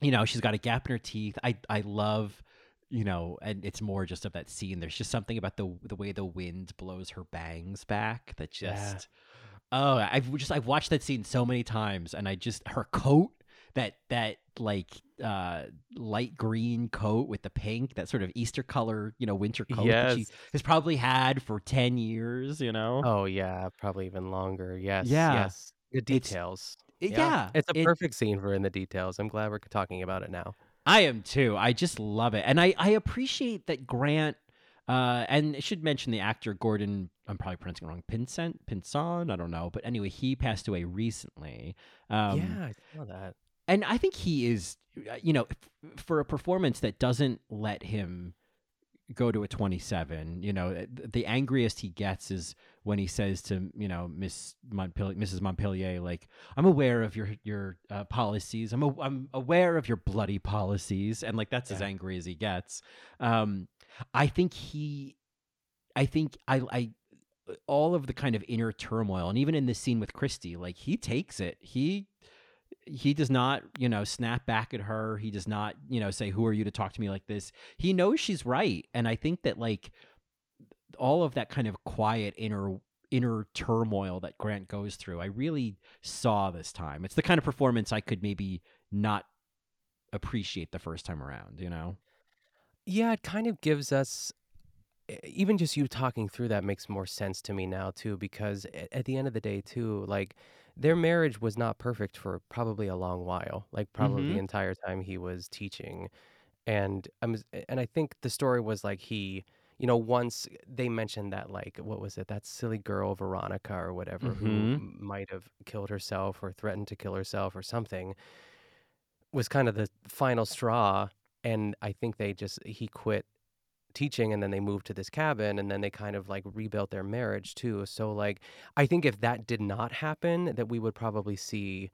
you know she's got a gap in her teeth. I i love you know and it's more just of that scene. There's just something about the the way the wind blows her bangs back that Yeah. just oh i've just i've watched that scene so many times and i just her coat that that like uh light green coat with the pink that sort of easter color you know winter coat that she has probably had for 10 years you know Oh yeah, probably even longer. Yes. Yeah. Yes. The details. It- yeah, It's a it- perfect scene for in the details. I'm glad we're talking about it now. I am too. I just love it. And I, I appreciate that Grant, uh, and I should mention the actor Gordon, I'm probably pronouncing it wrong, Pinsent, Pinson, I don't know. But anyway, he passed away recently. Um, yeah, I saw that. And I think he is, uh, you know, for a performance that doesn't let him go to a 27, you know, the angriest he gets is when he says to, you know, Miss Montpellier, Mrs. Montpellier, like, I'm aware of your, your uh, policies. I'm, a, I'm aware of your bloody policies. And like, that's as angry as he gets. Um, I think he, I think I, I, all of the kind of inner turmoil, and even in this scene with Kristy, like he takes it. He he does not, you know, snap back at her. He does not, you know, say, "Who are you to talk to me like this?" He knows she's right, and I think that like all of that kind of quiet inner inner turmoil that Grant goes through, I really saw this time. It's the kind of performance I could maybe not appreciate the first time around, you know. Yeah, it kind of gives us even just you talking through that makes more sense to me now too because at the end of the day too like their marriage was not perfect for probably a long while like probably Mhm. the entire time he was teaching and um, and I think the story was like he you know once they mentioned that like what was it that silly girl Veronica or whatever who Mhm. m- might have killed herself or threatened to kill herself or something was kind of the final straw and I think they just he quit teaching and then they moved to this cabin and then they kind of like rebuilt their marriage too. So like I think if that did not happen that we would probably see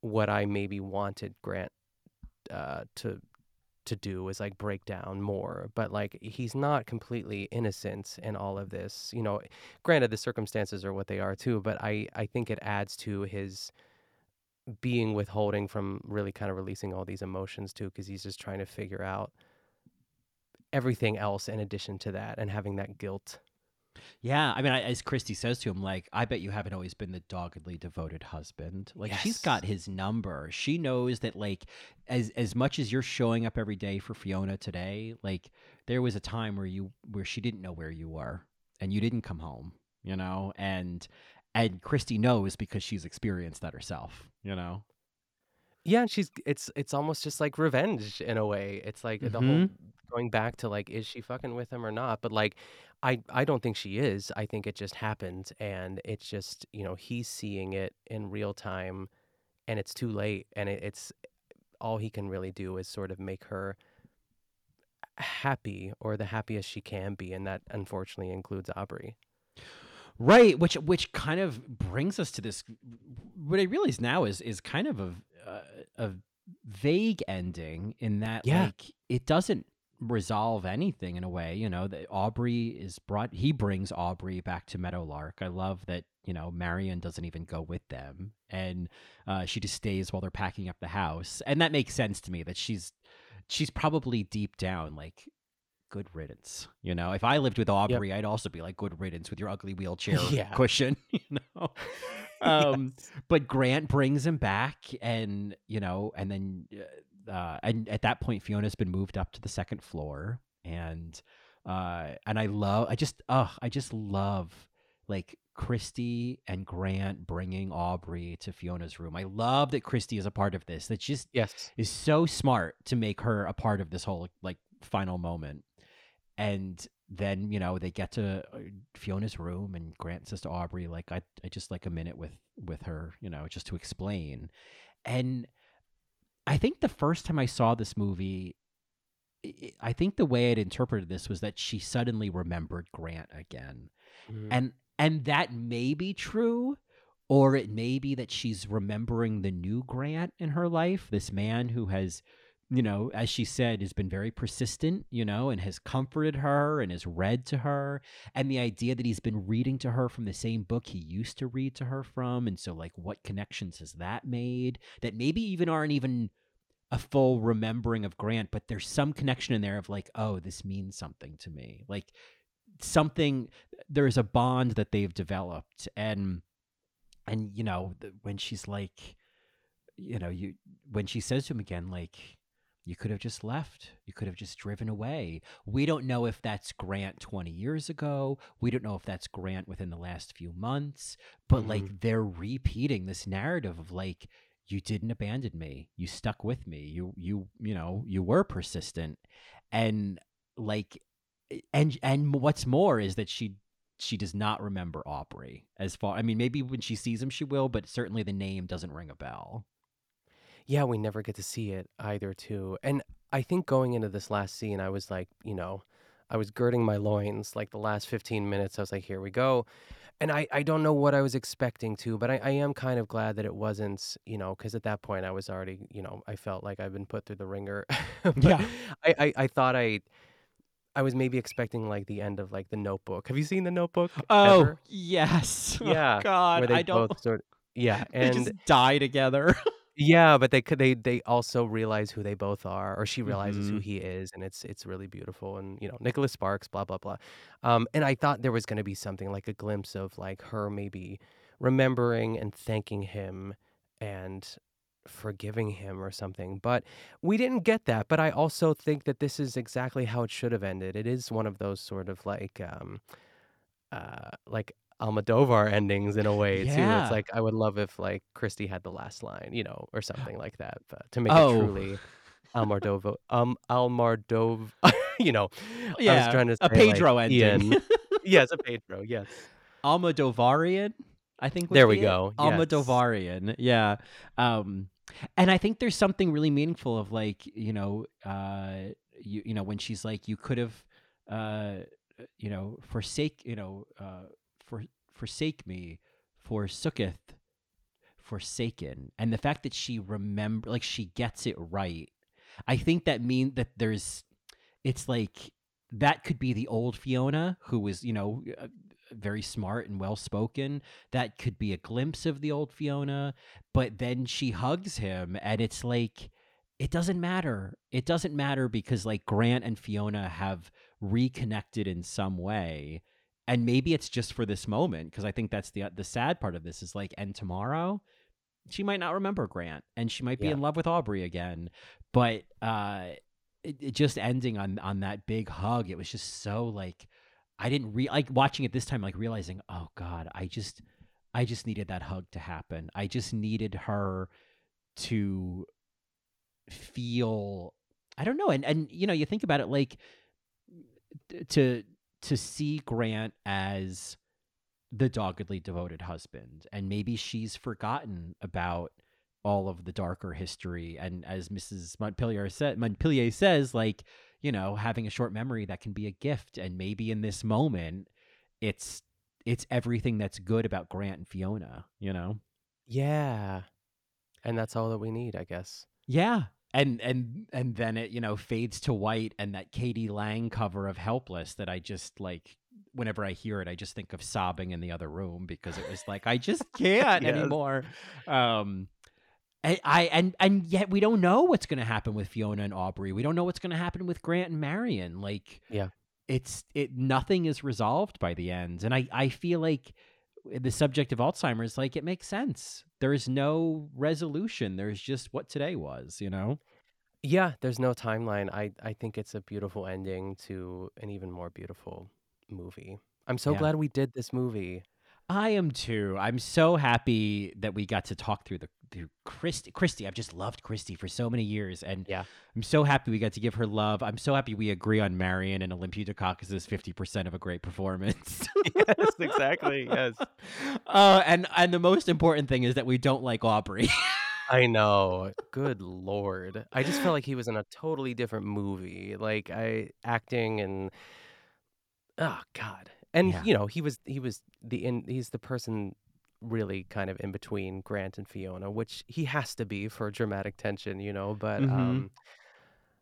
what I maybe wanted Grant uh to to do is like break down more but like he's not completely innocent in all of this you know granted the circumstances are what they are too but i i think it adds to his being withholding from really kind of releasing all these emotions too because he's just trying to figure out everything else in addition to that and having that guilt Yeah, I mean, I, as Kristy says to him, like, I bet you haven't always been the doggedly devoted husband. Like, she's got his number. She knows that, like, as as much as you're showing up every day for Fiona today, like, there was a time where you where she didn't know where you were and you didn't come home, you know, and and Kristy knows because she's experienced that herself, you know. Yeah, and she's it's it's almost just like revenge in a way. It's like the whole Mhm. going back to like is she fucking with him or not? But like I I don't think she is. I think it just happened and it's just, you know, he's seeing it in real time and it's too late and it, it's all he can really do is sort of make her happy or the happiest she can be and that unfortunately includes Aubrey. Right, which which kind of brings us to this. What I realize now is is kind of a a vague ending in that Yeah. like it doesn't resolve anything in a way. You know, that Aubrey is brought. He brings Aubrey back to Meadowlake. I love that. You know, Marion doesn't even go with them, and uh, she just stays while they're packing up the house, and that makes sense to me. That she's she's probably deep down like good riddance. You know, if I lived with Aubrey, I'd also be like good riddance with your ugly wheelchair Yeah. cushion. You know, um, but Grant brings him back, and you know, and then uh, and at that point, Fiona's been moved up to the second floor, and uh, and I love, I just, uh, I just love like Kristy and Grant bringing Aubrey to Fiona's room. I love that Kristy is a part of this. That just Yes. is so smart to make her a part of this whole like final moment. And then you know they get to uh, Fiona's room, and Grant says to Aubrey, "Like I, I just like a minute with with her, you know, just to explain." And I think the first time I saw this movie, i- think the way I'd interpreted this was that she suddenly remembered Grant again, Mhm. and and that may be true or it may be that she's remembering the new grant in her life this man who has you know as she said has been very persistent you know and has comforted her and has read to her. And the idea that he's been reading to her from the same book he used to read to her from. And so like what connections has that made that maybe even aren't even a full remembering of Grant, but there's some connection in there of like, oh, this means something to me. Like something there's a bond that they've developed. And and you know when she's like you know you when she says to him again like you could have just left. You could have just driven away. We don't know if that's grant 20 years ago. We don't know if that's grant within the last few months. But mm-hmm. like they're repeating this narrative of like you didn't abandon me. You stuck with me. You you you know you were persistent. And like eh, and and what's more is that she she does not remember Aubrey as far I mean maybe when she sees him she will but certainly the name doesn't ring a bell. Yeah, we never get to see it either, too. And I think going into this last scene, I was like, you know, I was girding my loins like the last 15 minutes. I was like, here we go. And I, I don't know what I was expecting to, but I, I am kind of glad that it wasn't, you know, because at that point I was already, you know, I felt like I've been put through the ringer. Yeah. I, I, I thought I, I was maybe expecting like the end of like the notebook. Have you seen the notebook? Oh, ever? yes. Oh, Yeah. God, where they I don't sort yeah. they And just die together. Yeah, but they could they they also realize who they both are, or she realizes who Mhm. he is, and it's it's really beautiful. And you know, Nicholas Sparks, blah blah blah. Um, and I thought there was going to be something like a glimpse of like her maybe remembering and thanking him and forgiving him or something. But we didn't get that. But I also think that this is exactly how it should have ended. It is one of those sort of like um, uh, like Almodovar endings in a way too. It's like I would love if like Kristy had the last line, you know, or something like that, but to make Oh. it truly Almodovar, um, Almardov, you know. yeah, I Yeah, was trying to a say, like, Pedro ending. Ian. yes, a Pedro. Yes. Almodovarian, I think. There we go, yes. Almodovarian, yeah. Um, and I think there's something really meaningful of like you know, uh, you you know when she's like you could have, uh, you know, forsake you know, uh, for forsake me, forsooketh, forsaken, and the fact that she remember like she gets it right. I think that mean that there's, it's like that could be the old Fiona who was you know uh, very smart and well spoken. That could be a glimpse of the old Fiona, but then she hugs him, and it's like it doesn't matter. It doesn't matter because like Grant and Fiona have reconnected in some way, and maybe it's just for this moment because I think that's the the sad part of this is like, and tomorrow she might not remember Grant, and she might be Yeah. in love with Aubrey again. But uh, it, it just ending on on that big hug, it was just so like I didn't re like watching it this time, like realizing, oh God, I just I just needed that hug to happen. I just needed her to feel I don't know, and and you know, you think about it like to to see Grant as the doggedly devoted husband, and maybe she's forgotten about all of the darker history. And as Mrs. Montpellier said, Montpellier says, like you know, having a short memory that can be a gift, and maybe in this moment, it's it's everything that's good about Grant and Fiona. You know. Yeah. And that's all that we need, I guess. Yeah. And and and then it, you know, fades to white and that k.d. lang cover of Helpless that I just like whenever I hear it, I just think of sobbing in the other room because it was like I just can't Yes. anymore. Um I, I and and yet we don't know what's going to happen with Fiona and Aubrey. We don't know what's going to happen with Grant and Marion. Like, Yeah. it's it nothing is resolved by the end, and I I feel like Eh, the subject of Alzheimer's, like it makes sense. There is no resolution. There's just what today was, you know. Yeah, there's no timeline. I, I think it's a beautiful ending to an even more beautiful movie. I'm so Yeah. glad we did this movie. I am too. I'm so happy that we got to talk through the through Kristy. Christy, I've just loved Christy for so many years, and Yeah. I'm so happy we got to give her love. I'm so happy we agree on Marion and Olympia Dukakis is 50 percent of a great performance. yes, exactly. Yes. Uh, and and the most important thing is that we don't like Aubrey. I know. Good lord. I just felt like he was in a totally different movie. Like I acting and oh god. And Yeah. you know, he was he was the in he's the person really kind of in between Grant and Fiona, which he has to be for dramatic tension, you know, but Mhm. um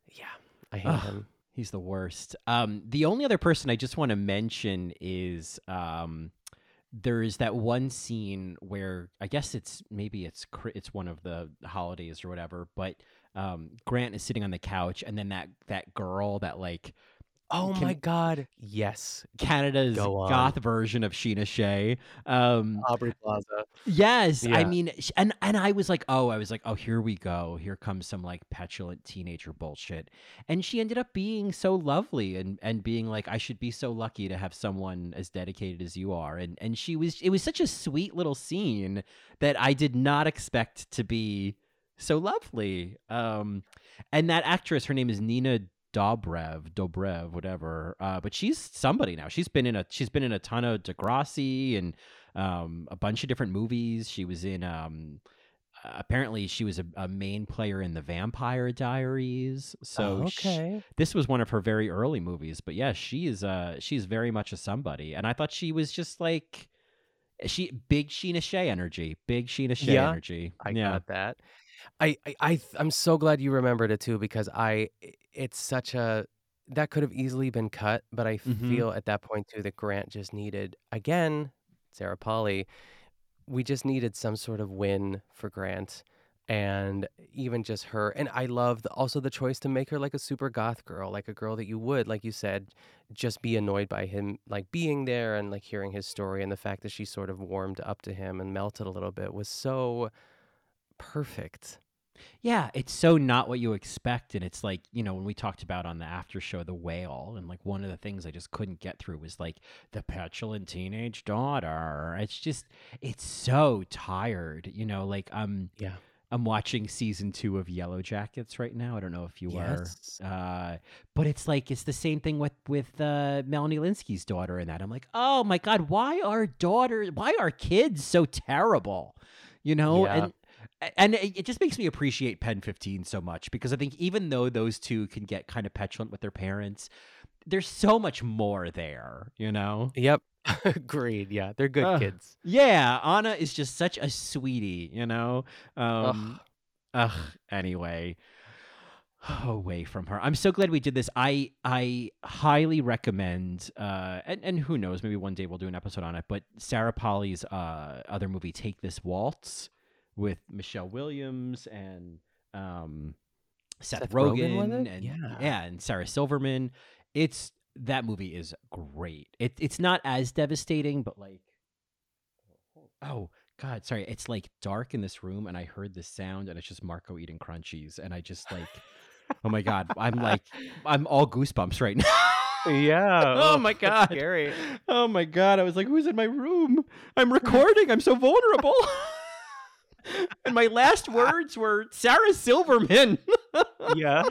yeah, I hate Ugh. him. He's the worst. Um, the only other person I just want to mention is um, there is that one scene where I guess it's maybe it's it's one of the holidays or whatever, but um, Grant is sitting on the couch, and then that that girl that like Oh Can- my god. Yes. Canada's Go on. goth version of Sheena Shea. Um, Aubrey Plaza. Yes, I mean, sh- and and I was like, oh, I was like, oh, here we go. Here comes some like petulant teenager bullshit. And she ended up being so lovely and and being like, I should be so lucky to have someone as dedicated as you are. And and she was. It was such a sweet little scene that I did not expect to be so lovely. Um, and that actress, her name is Nina Dobrev, Dobrev, whatever. Uh, but she's somebody now. She's been in a she's been in a ton of Degrassi and um, a bunch of different movies. She was in um, apparently she was a, a main player in the Vampire Diaries. So sh- okay. this was one of her very early movies. But yeah, she is uh she's very much a somebody, and I thought she was just like she big Sheena Shea energy, big Sheena Shea Yeah, energy. I yeah. got that. I, I I I'm so glad you remembered it too because I it's such a that could have easily been cut, but I Mhm. feel at that point too that Grant just needed again Sarah Polley. We just needed some sort of win for Grant, and even just her. And I loved also the choice to make her like a super goth girl, like a girl that you would, like you said, just be annoyed by him like being there and like hearing his story, and the fact that she sort of warmed up to him and melted a little bit was so perfect. Yeah, it's so not what you expect. And it's like, you know, when we talked about on the after show, The Whale, and like one of the things I just couldn't get through was like the petulant teenage daughter. It's just, it's so tired, you know, like I'm, Yeah. I'm watching season two of Yellowjackets right now. I don't know if you Yes. are, uh, but it's like it's the same thing with with uh, Melanie Lynskey's daughter in that. I'm like, oh my god, why are daughters, why are kids so terrible? You know, Yeah. and and it just makes me appreciate PEN15 so much because I think even though those two can get kind of petulant with their parents, there's so much more there. You know. Yep. Agreed. Yeah. They're good Ugh. kids. Yeah, Anna is just such a sweetie, you know. Um, ugh. Anyway, away from her. I'm so glad we did this. I I highly recommend. Uh, and and who knows, maybe one day we'll do an episode on it. But Sarah Polley's uh other movie, Take This Waltz, with Michelle Williams and um Seth, Seth Rogen, Rogen, and Yeah. yeah, and Sarah Silverman. It's that movie is great. It, it's not as devastating, but like, oh god, sorry, it's like dark in this room, and I heard this sound, and it's just Marco eating crunchies, and I just like, oh my god, I'm like, I'm all goosebumps right now. Yeah. Oh my God. Scary. Oh my god, I was like, who's in my room? I'm recording. I'm so vulnerable. and my last words were Sarah Silverman. Yeah.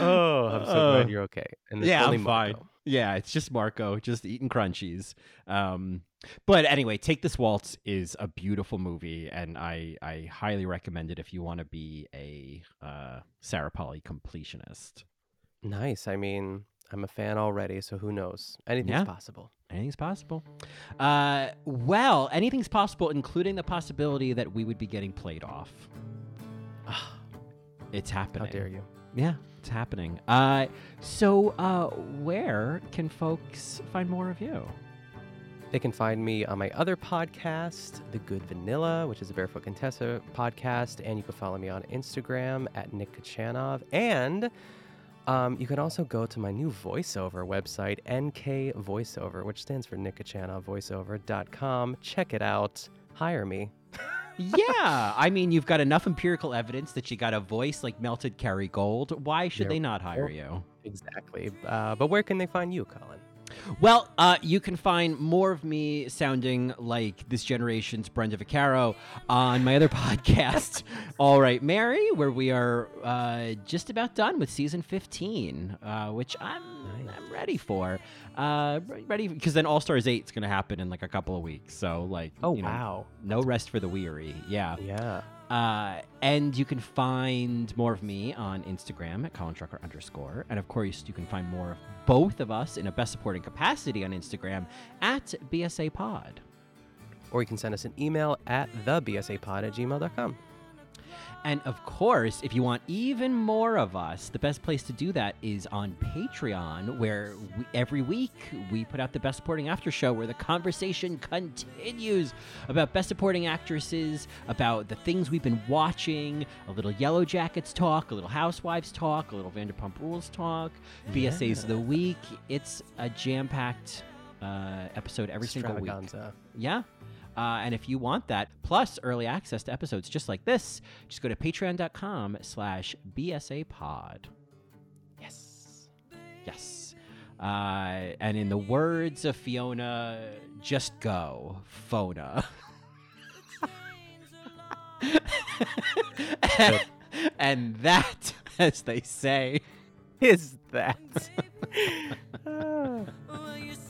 oh, I'm so Uh, glad you're okay. And yeah, I'm fine. Yeah, it's just Marco, just eating crunchies. Um, but anyway, Take This Waltz is a beautiful movie, and I I highly recommend it if you want to be a uh, Sarah Polley completionist. Nice. I mean, I'm a fan already, so who knows? Anything's Yeah. possible. Anything's possible. Uh, well, anything's possible, including the possibility that we would be getting played off. it's happening. How dare you? Yeah, it's happening. Uh, so, uh, where can folks find more of you? They can find me on my other podcast, The Good Vanilla, which is a Barefoot Contessa podcast. And you can follow me on Instagram at Nick Kochanov. And um, you can also go to my new voiceover website, NK Voiceover, which stands for Nick Kochanov Voiceover.com. Check it out. Hire me. yeah, I mean, you've got enough empirical evidence that you got a voice like melted Kerrygold. Why should they not hire you? Exactly. Uh, but where can they find you, Colin? Well, uh, you can find more of me sounding like this generation's Brenda Vaccaro on my other podcast, All Right, Mary, where we are uh, just about done with season 15, uh, which I'm, I'm ready for. Uh, ready because then All Stars 8 is going to happen in like a couple of weeks. So, like, Oh, you know, wow. no rest for the weary. Yeah. Yeah. Uh, and you can find more of me on Instagram at Colin Drucker underscore. And of course, you can find more of both of us in a best supporting capacity on Instagram at BSA Pod. Or you can send us an email at thebsapod at gmail.com. And of course, if you want even more of us, the best place to do that is on Patreon, where we, every week we put out the Best Supporting After Show, where the conversation continues about Best Supporting Actresses, about the things we've been watching, a little Yellowjackets talk, a little Housewives talk, a little Vanderpump Rules talk, BSA's of the Week. It's a jam packed uh, episode every single week. Yeah. Uh, and if you want that, plus early access to episodes just like this, just go to patreon.com slash BSA pod. Yes. Yes. Uh, and in the words of Fiona, just go, Fona. and, and that, as they say, Is that?